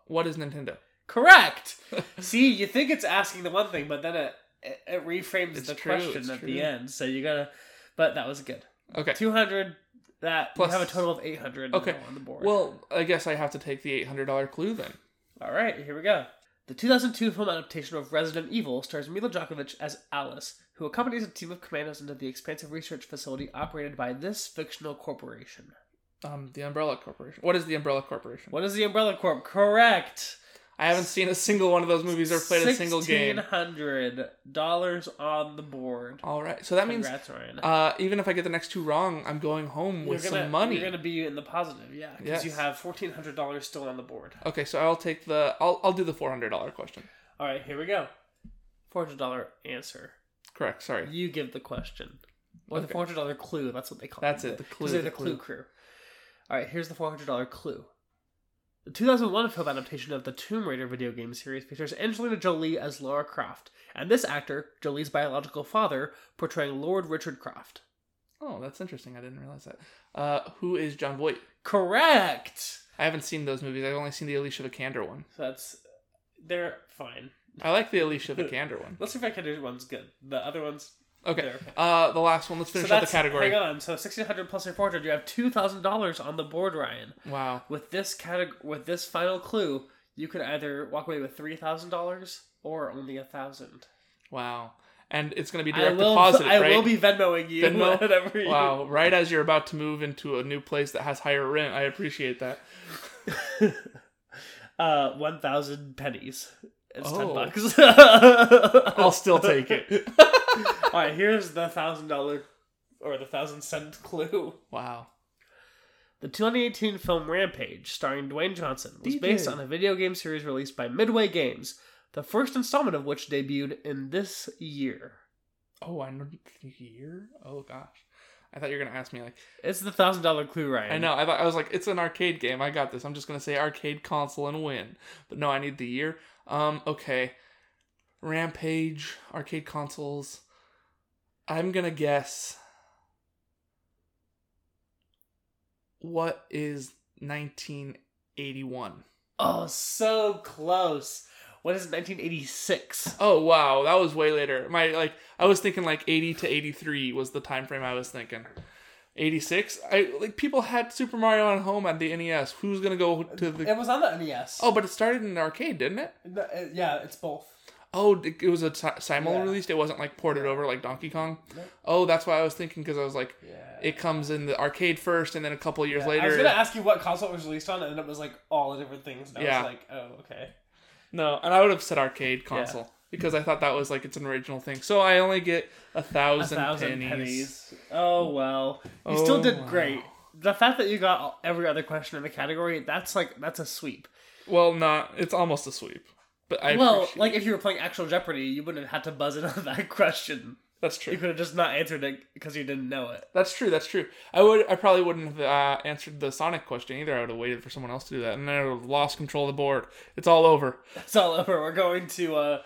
What is Nintendo? Correct! See, you think it's asking the one thing, but then it, it, it reframes It's the true, question at true. the end, so you gotta. But that was good. Okay. 200, that. Plus- you have a total of 800 Okay. on the board. Well, I guess I have to take the $800 clue then. Alright, here we go. The 2002 film adaptation of Resident Evil stars Milla Jovovich as Alice, who accompanies a team of commandos into the expansive research facility operated by this fictional corporation. Um, the Umbrella Corporation. What is the Umbrella Corporation? What is the Umbrella Corp? Correct! I haven't seen a single one of those movies or played a single game. $1,600 on the board. All right, so that means Congrats, Ryan. uh, even if I get the next two wrong, I'm going home with you're gonna, some money. You're gonna be in the positive, yeah, because you have fourteen hundred dollars still on the board. Okay, so I'll take the. I'll I'll do the four hundred dollar question. All right, here we go. Four hundred dollar answer. Correct. Sorry. You give the question, or the four hundred dollar clue. That's what they call That's it. it, the clue, the the clue. crew. All right, here's the four hundred dollar clue. The 2001 film adaptation of the Tomb Raider video game series features Angelina Jolie as Lara Croft, and this actor, Jolie's biological father, portraying Lord Richard Croft. Oh, that's interesting. I didn't realize that. Uh, who is Jon Voight? Correct. I haven't seen those movies. I've only seen the Alicia Vikander one. So that's they're fine. I like the Alicia Vikander one. Let's see if I can do one's good. The other ones. Okay. Uh, the last one. Let's finish so up the category. hang on. So sixteen hundred plus your four hundred, you have two thousand dollars on the board, Ryan. Wow. With this category, with this final clue, you could either walk away with three thousand dollars or only a thousand. Wow. And it's gonna be I direct will. deposit, I right? will be Venmoing you. Venmo? Whatever you. Wow. Right as you're about to move into a new place that has higher rent, I appreciate that. Uh, one thousand pennies. It's ten bucks. I'll still take it. All right, here's the thousand dollar or the thousand cent clue. wow. The 2018 film Rampage, starring Dwayne Johnson, was DJ. based on a video game series released by Midway Games, the first installment of which debuted in this year. Oh, I know the year. Oh gosh. I thought you were gonna ask me like It's the thousand dollar clue, Ryan. I know. I thought I was like, it's an arcade game. I got this. I'm just gonna say arcade console and win. But no, I need the year. Um, okay. Rampage, arcade consoles. I'm gonna guess. What is 1981? Oh, so close. What is 1986? Oh wow, that was way later. My like, I was thinking like 80 to 83 was the time frame I was thinking. 86. I like people had Super Mario on home at the NES. Who's gonna go to the? It was on the NES. Oh, but it started in an arcade, didn't it? No, uh, yeah, it's both. Oh, it it was a si- simul Yeah. released. It wasn't like ported over like Donkey Kong. Nope. Oh, that's why I was thinking because I was like, Yeah. it comes in the arcade first, and then a couple years Yeah, later. I was gonna ask you what console it was released on, and it was like all the different things. And I Yeah. was like, oh, okay. No, and I would have said arcade console because I thought that was like its an original thing. So I only get a thousand, A thousand, thousand pennies. pennies. Oh well, you Oh, still did oh, wow. great. The fact that you got every other question in the category, that's like that's a sweep. Well, not. It's almost a sweep, but I well, appreciate- like if you were playing actual Jeopardy, you wouldn't have had to buzz in on that question. that's true. You could have just not answered it because you didn't know it. That's true. That's true. I would. I probably wouldn't have uh, answered the Sonic question either. I would have waited for someone else to do that, and then I would have lost control of the board. It's all over. It's all over. We're going to uh,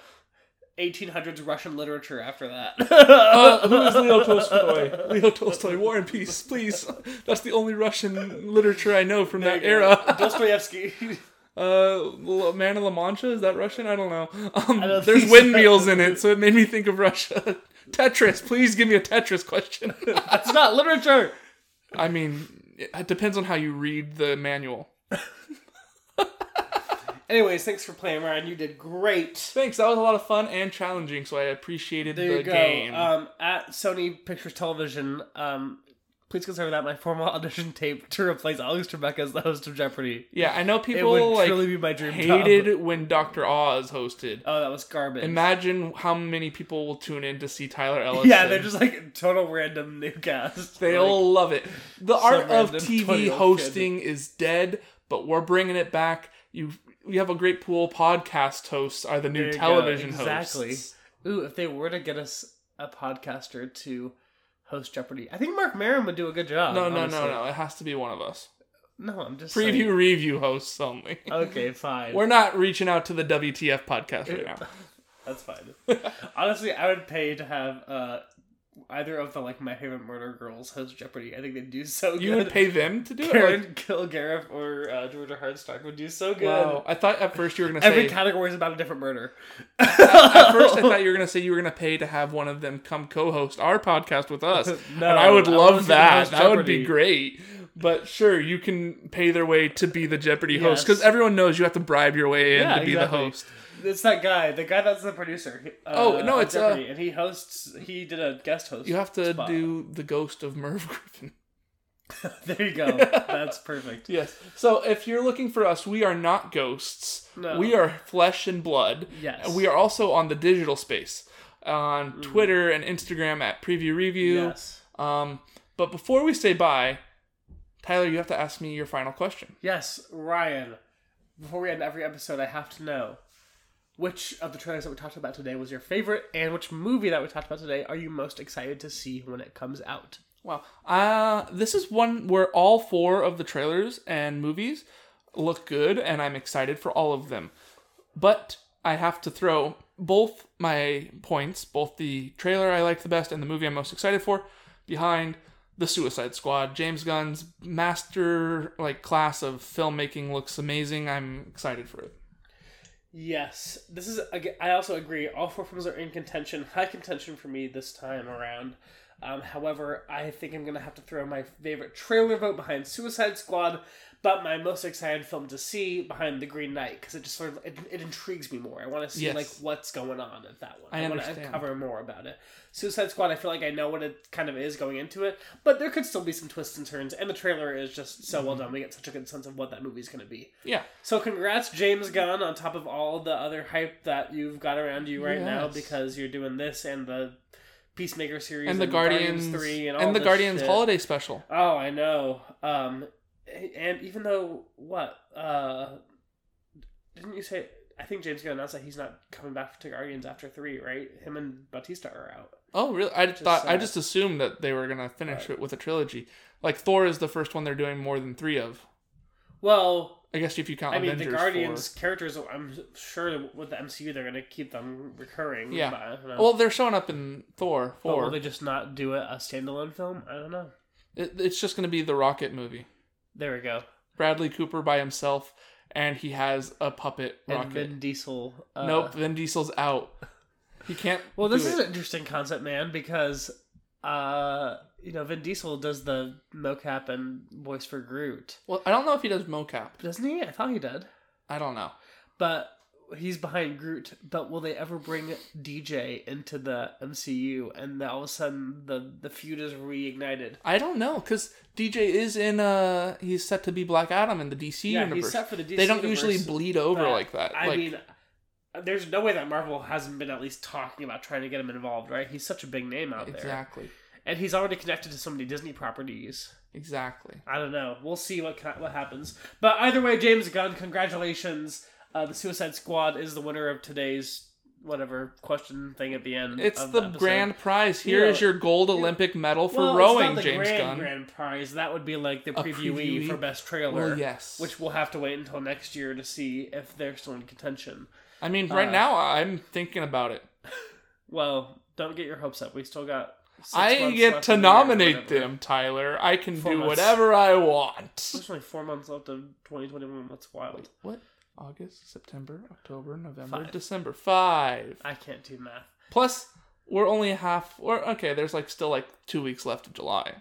1800s Russian literature after that. Uh, who is Leo Tolstoy? Leo Tolstoy, War and Peace, please. That's the only Russian literature I know from that There you era. Dostoevsky. Uh, Man of La Mancha is that Russian? I don't know. Um, don't there's think so. windmills in it, so it made me think of Russia. Tetris, please give me a Tetris question. That's not literature. I mean, it depends on how you read the manual. Anyways, thanks for playing, Ryan. You did great. Thanks, that was a lot of fun and challenging, so I appreciated There the you go. game. Um, at Sony Pictures Television, um, please consider that my formal audition tape to replace Alex Trebek as the host of Jeopardy. yeah, I know people It would like truly be my dream job. hated when Dr. Oz hosted. Oh, that was garbage. Imagine how many people will tune in to see Tyler Ellis. yeah, they're just like total random new cast. They'll Like, love it. The art of TV 20-year-old hosting is dead, but we're bringing it back. You, we have a great pool. Podcast hosts are the new go. television exactly. hosts. Exactly. Ooh, if they were to get us a podcaster to host Jeopardy, I think Marc Maron would do a good job. No, no, honestly. no, no. It has to be one of us. No, I'm just Preview saying. review hosts only. Okay, fine. We're not reaching out to the WTF podcast right now. That's fine. Honestly, I would pay to have uh, either of the like my favorite murder girls host Jeopardy. I think they'd do so good. You would pay them to do it. Karen Kilgariff or uh, Georgia Hardstark would do so good. Wow. I thought at first you were gonna Every say. category is about a different murder. at first, I thought you were gonna say you were gonna pay to have one of them come co-host our podcast with us, No, and I would I love wanna see them that. That would be great. But sure, you can pay their way to be the Jeopardy host because everyone knows you have to bribe your way in Yeah, to be exactly. the host. It's that guy, the guy that's the producer. uh, Oh, no, it's, uh, and he hosts. He did a guest host. You have to spot. do the ghost of Merv Griffin. there you go. That's perfect. Yes. So if you're looking for us, we are not ghosts. No. We are flesh and blood. Yes. And we are also on the digital space on Twitter and Instagram at Preview Review. Yes. Um, but before we say bye, Tyler, you have to ask me your final question. Yes, Ryan. Before we end every episode, I have to know which of the trailers that we talked about today was your favorite, and which movie that we talked about today are you most excited to see when it comes out? Wow. Uh, this is one where all four of the trailers and movies look good, and I'm excited for all of them. But I have to throw both my points, both the trailer I like the best and the movie I'm most excited for, behind the Suicide Squad. James Gunn's master like class of filmmaking looks amazing. I'm excited for it. Yes, this is. I also agree. All four films are in contention, high contention for me this time around. Um, however, I think I'm gonna have to throw my favorite trailer vote behind Suicide Squad, but my most excited film to see behind The Green Knight because it just sort of it, it intrigues me more. I want to see Yes. like what's going on at that one. I I want to uncover more about it. Suicide Squad, I feel like I know what it kind of is going into it, but there could still be some twists and turns, and the trailer is just so Mm-hmm. well done. We get such a good sense of what that movie's gonna be. Yeah. So congrats, James Gunn, on top of all the other hype that you've got around you right now because you're doing this and the Peacemaker series And the Guardians, three and all and the Guardians shit. holiday special. Oh, I know. Um, and even though what uh, didn't you say? I think James Gunn announced that he's not coming back to Guardians after three, right? Him and Bautista are out. Oh, really? I thought I just assumed that they were gonna finish Right. it with a trilogy. Like Thor is the first one they're doing more than three of. Well, I guess if you count I mean, Avengers the Guardians for- characters. I'm sure with the MCU, they're going to keep them recurring. Yeah. but I don't know. Well, they're showing up in Thor But will they just not do it a standalone film? I don't know. It, it's just gonna be the Rocket movie. There we go. Bradley Cooper by himself, and he has a puppet rocket. And. Vin Diesel. Uh, nope, Vin Diesel's out. He can't. Well, this is it. an interesting concept, man, because uh, you know Vin Diesel does the mocap and voice for Groot, Well, I don't know if he does mocap. doesn't he? I thought he did, I don't know. but he's behind Groot, but will they ever bring DJ into the MCU and all of a sudden the the feud is reignited? I don't know because DJ is in. Uh, he's set to be Black Adam in the DC Yeah, universe. he's set for the DC they don't universe, usually bleed over like that. I like, mean, there's no way that Marvel hasn't been at least talking about trying to get him involved, right? He's such a big name out there, exactly, and he's already connected to so many Disney properties. exactly. I don't know. We'll see what what happens. But either way, James Gunn, congratulations. Uh, the Suicide Squad is the winner of today's whatever question thing at the end. It's of the episode. grand prize. Here is Yeah. your gold Olympic medal for Well, rowing, the James grand, Gunn. Grand prize. That would be like the previewee previewee? for best trailer. Well, yes. Which we'll have to wait until next year to see if they're still in contention. I mean, right uh, now I'm thinking about it. Well, don't get your hopes up. We still got. I get to in the year or nominate them, Tyler. I can Four do months. whatever I want. There's only four months left of 2021. That's wild. What? August, September, October, November, Five. December. Five. I can't do math. Plus, we're only half. Or okay, there's like still like two weeks left of July.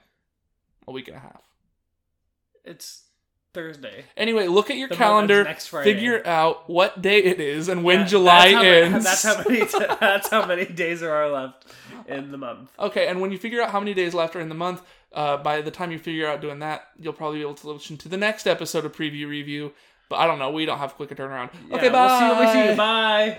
A week and a half. It's Thursday. Anyway, look at your The month calendar. ends next Friday. Figure out what day it is and when July that's how ends. That's how many. that's how many days there are left in the month. Okay, and when you figure out how many days left are in the month, uh, by the time you figure out doing that, you'll probably be able to listen to the next episode of Preview Review. But I don't know. We don't have quick a turnaround. Yeah, okay, bye. We'll see you. We'll see you. Bye.